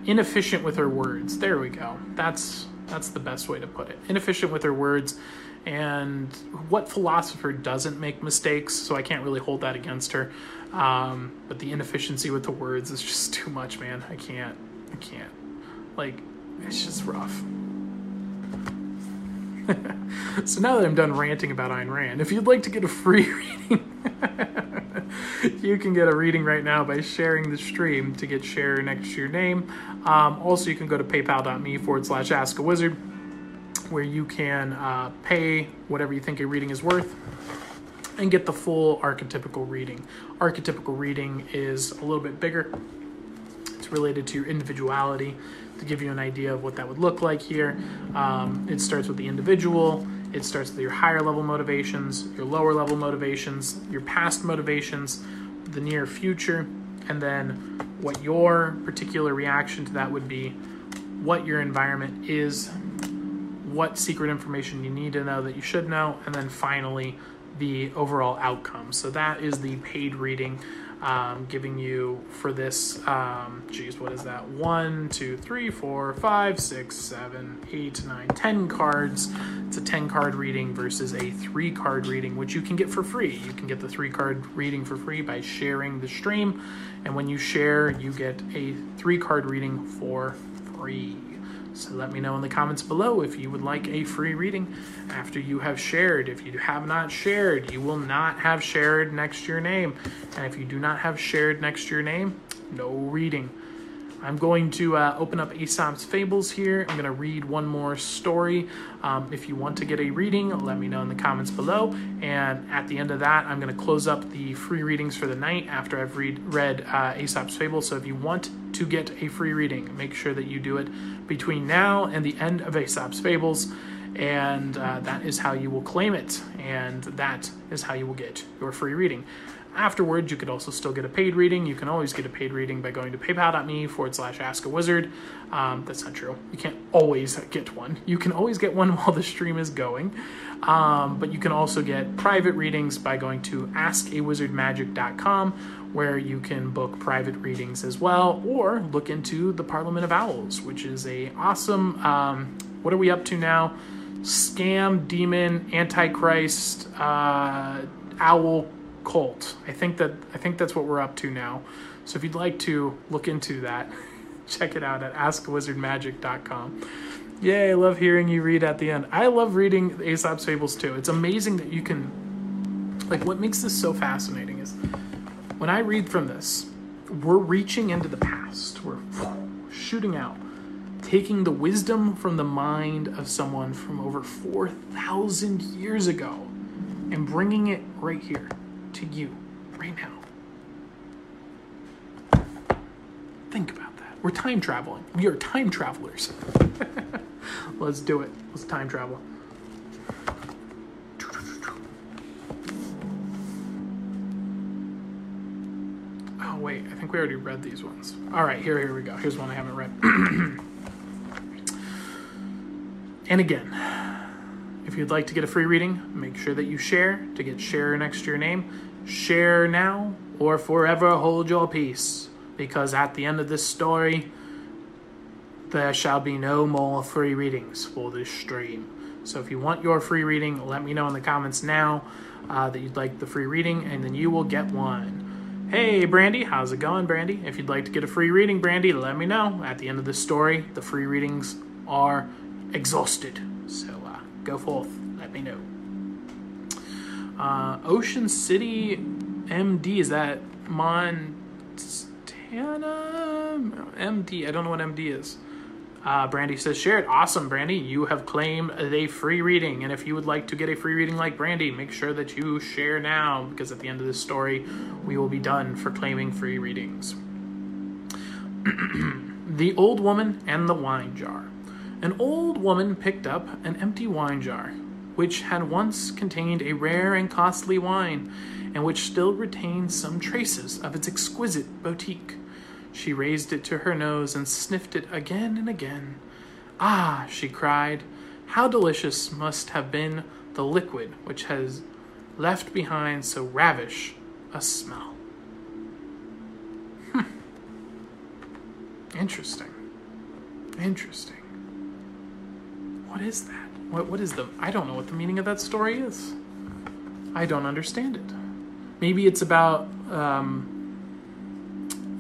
inefficient with her words. There we go. That's that's the best way to put it. Inefficient with her words. And what philosopher doesn't make mistakes? So I can't really hold that against her. Um, but the inefficiency with the words is just [LAUGHS] too much, man. I can't. I can't. Like, it's just rough. [LAUGHS] so now that I'm done ranting about Ayn Rand, if you'd like to get a free [LAUGHS] reading, you can get a reading right now by sharing the stream to get share next to your name. Um, also, you can go to paypal.me forward slash ask a wizard where you can uh, pay whatever you think a reading is worth and get the full archetypical reading. Archetypical reading is a little bit bigger. It's related to your individuality to give you an idea of what that would look like here. Um, it starts with the individual, it starts with your higher level motivations, your lower level motivations, your past motivations, the near future, and then what your particular reaction to that would be, what your environment is, what secret information you need to know that you should know, and then finally the overall outcome. So that is the paid reading um, giving you for this, um, geez, what is that? One, two, three, four, five, six, seven, eight, nine, ten cards. It's a 10 card reading versus a three card reading, which you can get for free. You can get the three card reading for free by sharing the stream. And when you share, you get a three card reading for free. So let me know in the comments below if you would like a free reading after you have shared. If you have not shared, you will not have shared next to your name. And if you do not have shared next to your name, no reading. I'm going to uh, open up Aesop's Fables here. I'm going to read one more story. Um, if you want to get a reading, let me know in the comments below. And at the end of that, I'm going to close up the free readings for the night after I've read, read uh, Aesop's Fables. So if you want to get a free reading, make sure that you do it between now and the end of Aesop's Fables. And uh, that is how you will claim it. And that is how you will get your free reading. Afterwards, you could also still get a paid reading. You can always get a paid reading by going to paypal.me forward slash ask a wizard. Um, that's not true. You can't always get one. You can always get one [LAUGHS] while the stream is going. Um, but you can also get private readings by going to askawizardmagic.com where you can book private readings as well or look into the Parliament of Owls, which is a awesome, um, what are we up to now? Scam, demon, antichrist, uh, owl cult. I think that I think that's what we're up to now. So if you'd like to look into that, [LAUGHS] check it out at askwizardmagic.com. Yay, I love hearing you read at the end. I love reading Aesop's Fables too. It's amazing that you can like what makes this so fascinating is when I read from this, we're reaching into the past. We're [SIGHS] shooting out, taking the wisdom from the mind of someone from over 4,000 years ago and bringing it right here to you, right now. Think about that. We're time traveling. We are time travelers. [LAUGHS] Let's do it. Let's time travel. Oh wait, I think we already read these ones. All right, here here we go. Here's one I haven't read. [CLEARS THROAT] and again, if you'd like to get a free reading, make sure that you share to get share next to your name. Share now or forever hold your peace because at the end of this story, there shall be no more free readings for this stream. So if you want your free reading, let me know in the comments now uh, that you'd like the free reading, and then you will get one. Hey, Brandy, how's it going, Brandy? If you'd like to get a free reading, Brandy, let me know. At the end of this story, the free readings are exhausted. So go forth, let me know. Uh, Ocean City MD, is that Montana? MD, I don't know what MD is. Uh, Brandy says, share it. Awesome, Brandy. You have claimed a free reading. And if you would like to get a free reading like Brandy, make sure that you share now because at the end of this story, we will be done for claiming free readings. [CLEARS THROAT] the Old Woman and the Wine Jar. An old woman picked up an empty wine jar, which had once contained a rare and costly wine, and which still retained some traces of its exquisite bouquet. She raised it to her nose and sniffed it again and again. Ah, she cried, how delicious must have been the liquid which has left behind so ravish a smell. Hmm. Interesting. Interesting. What is that? What, what is the. I don't know what the meaning of that story is. I don't understand it. Maybe it's about. Um,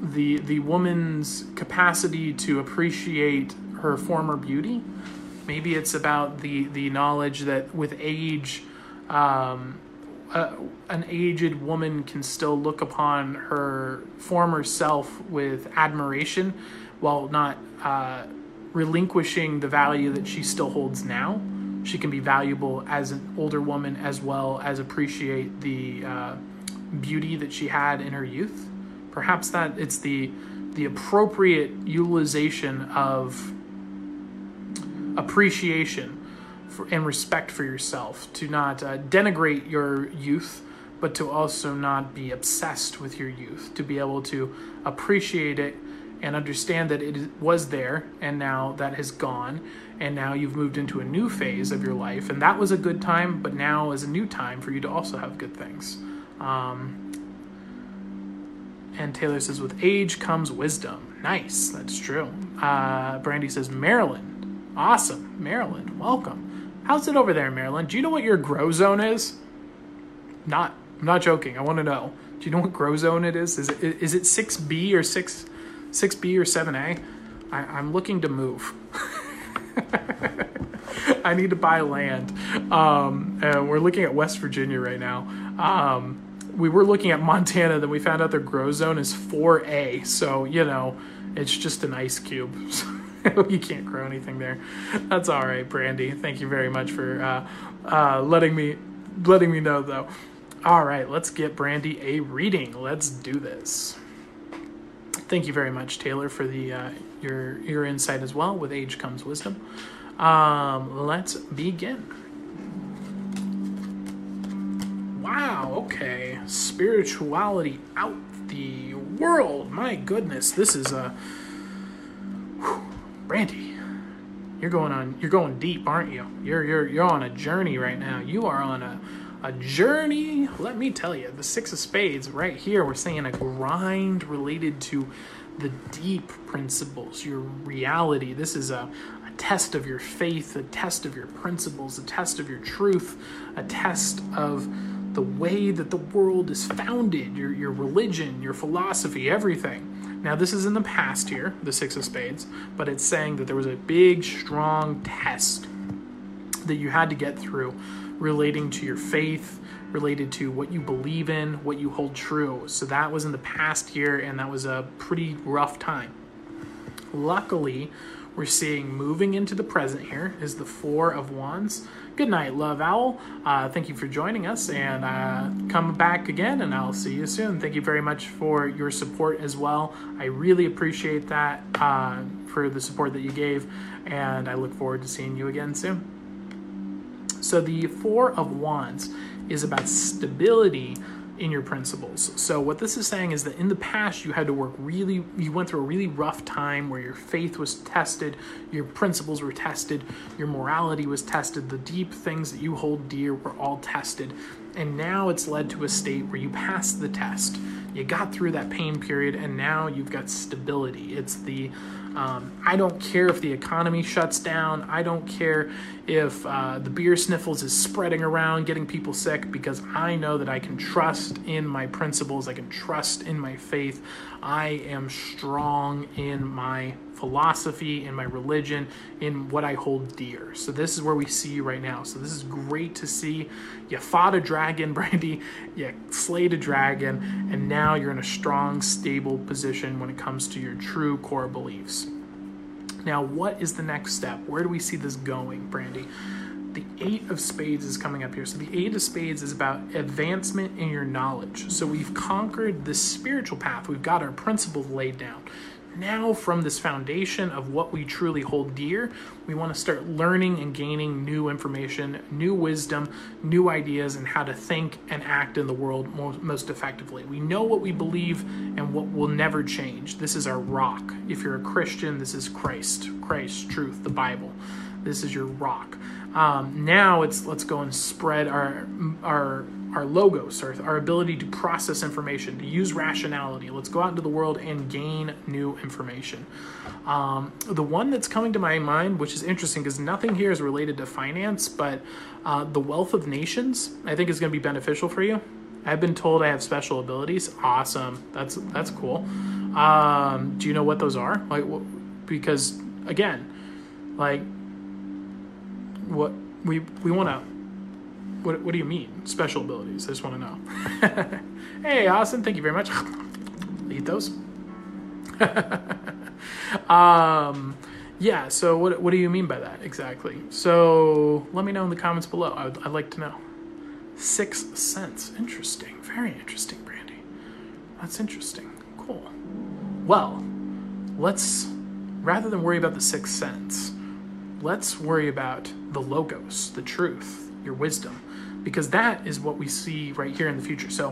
the the woman's capacity to appreciate her former beauty. Maybe it's about the the knowledge that with age, um, uh, an aged woman can still look upon her former self with admiration, while not uh, relinquishing the value that she still holds now. She can be valuable as an older woman as well as appreciate the uh, beauty that she had in her youth perhaps that it's the the appropriate utilization of appreciation for, and respect for yourself to not uh, denigrate your youth but to also not be obsessed with your youth to be able to appreciate it and understand that it was there and now that has gone and now you've moved into a new phase of your life and that was a good time but now is a new time for you to also have good things um, and Taylor says, with age comes wisdom. Nice, that's true. Uh, Brandy says, Maryland. Awesome. Maryland, welcome. How's it over there, Maryland? Do you know what your grow zone is? Not, I'm not joking. I want to know. Do you know what grow zone it is? Is it is it six B or six six B or seven A? I'm looking to move. [LAUGHS] I need to buy land. Um, we're looking at West Virginia right now. Um, we were looking at Montana, then we found out their grow zone is 4A. So, you know, it's just an ice cube. [LAUGHS] you can't grow anything there. That's all right, Brandy. Thank you very much for uh, uh, letting me letting me know, though. All right, let's get Brandy a reading. Let's do this. Thank you very much, Taylor, for the uh, your your insight as well. With age comes wisdom. Um, let's begin. Wow, okay. Spirituality out the world. My goodness, this is a whew, Brandy. You're going on you're going deep, aren't you? You're you're you're on a journey right now. You are on a a journey. Let me tell you, the 6 of spades right here, we're saying a grind related to the deep principles, your reality. This is a, a test of your faith, a test of your principles, a test of your truth, a test of the way that the world is founded, your, your religion, your philosophy, everything. Now, this is in the past here, the Six of Spades, but it's saying that there was a big, strong test that you had to get through relating to your faith, related to what you believe in, what you hold true. So that was in the past year, and that was a pretty rough time. Luckily, we're seeing moving into the present here is the Four of Wands. Good night, Love Owl. Uh, thank you for joining us, and uh, come back again, and I'll see you soon. Thank you very much for your support as well. I really appreciate that uh, for the support that you gave, and I look forward to seeing you again soon. So, the Four of Wands is about stability in your principles. So what this is saying is that in the past you had to work really you went through a really rough time where your faith was tested, your principles were tested, your morality was tested, the deep things that you hold dear were all tested. And now it's led to a state where you passed the test. You got through that pain period and now you've got stability. It's the um, I don't care if the economy shuts down. I don't care if uh, the beer sniffles is spreading around, getting people sick, because I know that I can trust in my principles. I can trust in my faith. I am strong in my philosophy, in my religion, in what I hold dear. So this is where we see you right now. So this is great to see. You fought a dragon, [LAUGHS] Brandy. You slayed a dragon, and now you're in a strong, stable position when it comes to your true core beliefs. Now, what is the next step? Where do we see this going, Brandy? the Eight of Spades is coming up here. So the Eight of Spades is about advancement in your knowledge. So we've conquered the spiritual path. We've got our principles laid down now from this foundation of what we truly hold dear, we want to start learning and gaining new information, new wisdom, new ideas, and how to think and act in the world most effectively. We know what we believe and what will never change. This is our rock. If you're a Christian, this is Christ, Christ, truth, the Bible. This is your rock. Um, now it's let's go and spread our our our logos, our, our ability to process information, to use rationality. Let's go out into the world and gain new information. Um, the one that's coming to my mind, which is interesting because nothing here is related to finance, but uh, the wealth of nations, I think is going to be beneficial for you. I've been told I have special abilities. Awesome. That's that's cool. Um, do you know what those are? Like, because again, like, what we we want to what, what do you mean? Special abilities. I just want to know. [LAUGHS] hey, Austin, thank you very much. [LAUGHS] Eat those. [LAUGHS] um, yeah, so what, what do you mean by that exactly? So let me know in the comments below. I would, I'd like to know. Sixth sense. Interesting. Very interesting, Brandy. That's interesting. Cool. Well, let's, rather than worry about the sixth sense, let's worry about the logos, the truth, your wisdom because that is what we see right here in the future. So,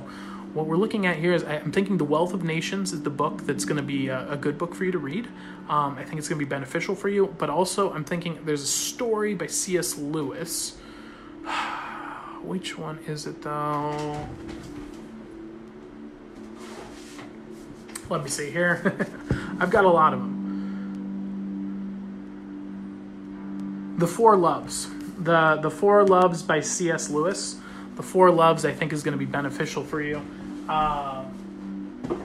what we're looking at here is I'm thinking The Wealth of Nations is the book that's going to be a, a, good book for you to read. Um, I think it's going to be beneficial for you, but also I'm thinking there's a story by C.S. Lewis. [SIGHS] Which one is it though? Let me see here. [LAUGHS] I've got a lot of them. The Four Loves the the Four Loves by C.S. Lewis. The Four Loves I think is going to be beneficial for you. Uh,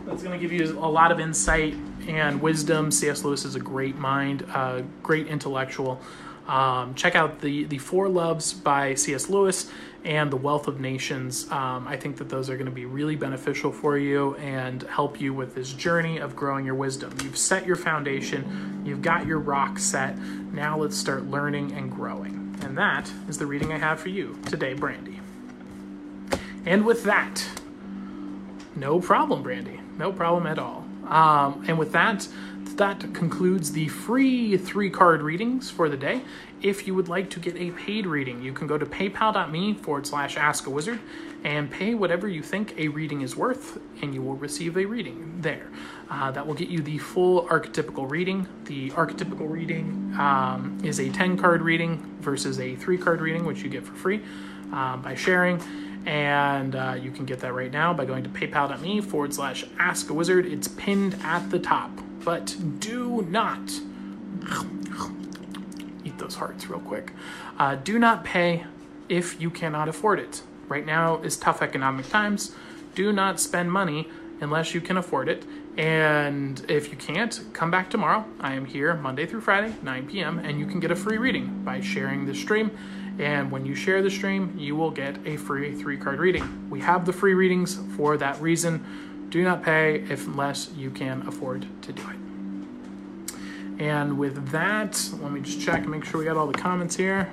that's going to give you a lot of insight and wisdom. C.S. Lewis is a great mind, uh, great intellectual. Um, check out the the Four Loves by C.S. Lewis and the Wealth of Nations. Um, I think that those are going to be really beneficial for you and help you with this journey of growing your wisdom. You've set your foundation, you've got your rock set. Now let's start learning and growing. And that is the reading I have for you today, Brandy. And with that, no problem, Brandy. No problem at all. Um, and with that, that concludes the free three card readings for the day. If you would like to get a paid reading, you can go to paypal.me forward slash ask a wizard and pay whatever you think a reading is worth, and you will receive a reading there. Uh, that will get you the full archetypical reading. The archetypical reading um, is a 10 card reading versus a 3 card reading, which you get for free uh, by sharing. And uh, you can get that right now by going to paypal.me forward slash ask a wizard. It's pinned at the top. But do not eat those hearts real quick. Uh, do not pay if you cannot afford it. Right now is tough economic times. Do not spend money unless you can afford it. And if you can't, come back tomorrow. I am here Monday through Friday, 9 p.m., and you can get a free reading by sharing the stream. And when you share the stream, you will get a free three card reading. We have the free readings for that reason. Do not pay if unless you can afford to do it. And with that, let me just check and make sure we got all the comments here.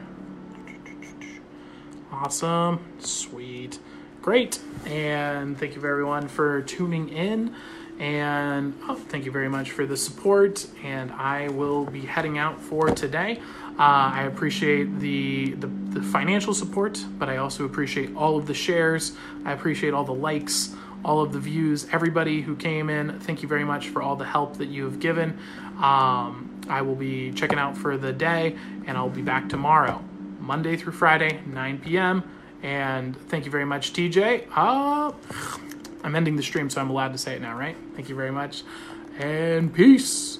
Awesome. Sweet. Great. And thank you everyone for tuning in. And oh, thank you very much for the support. And I will be heading out for today. Uh, I appreciate the, the, the financial support, but I also appreciate all of the shares. I appreciate all the likes, all of the views, everybody who came in. Thank you very much for all the help that you have given. Um, I will be checking out for the day, and I'll be back tomorrow, Monday through Friday, 9 p.m. And thank you very much, TJ. Uh, I'm ending the stream, so I'm allowed to say it now, right? Thank you very much. And peace.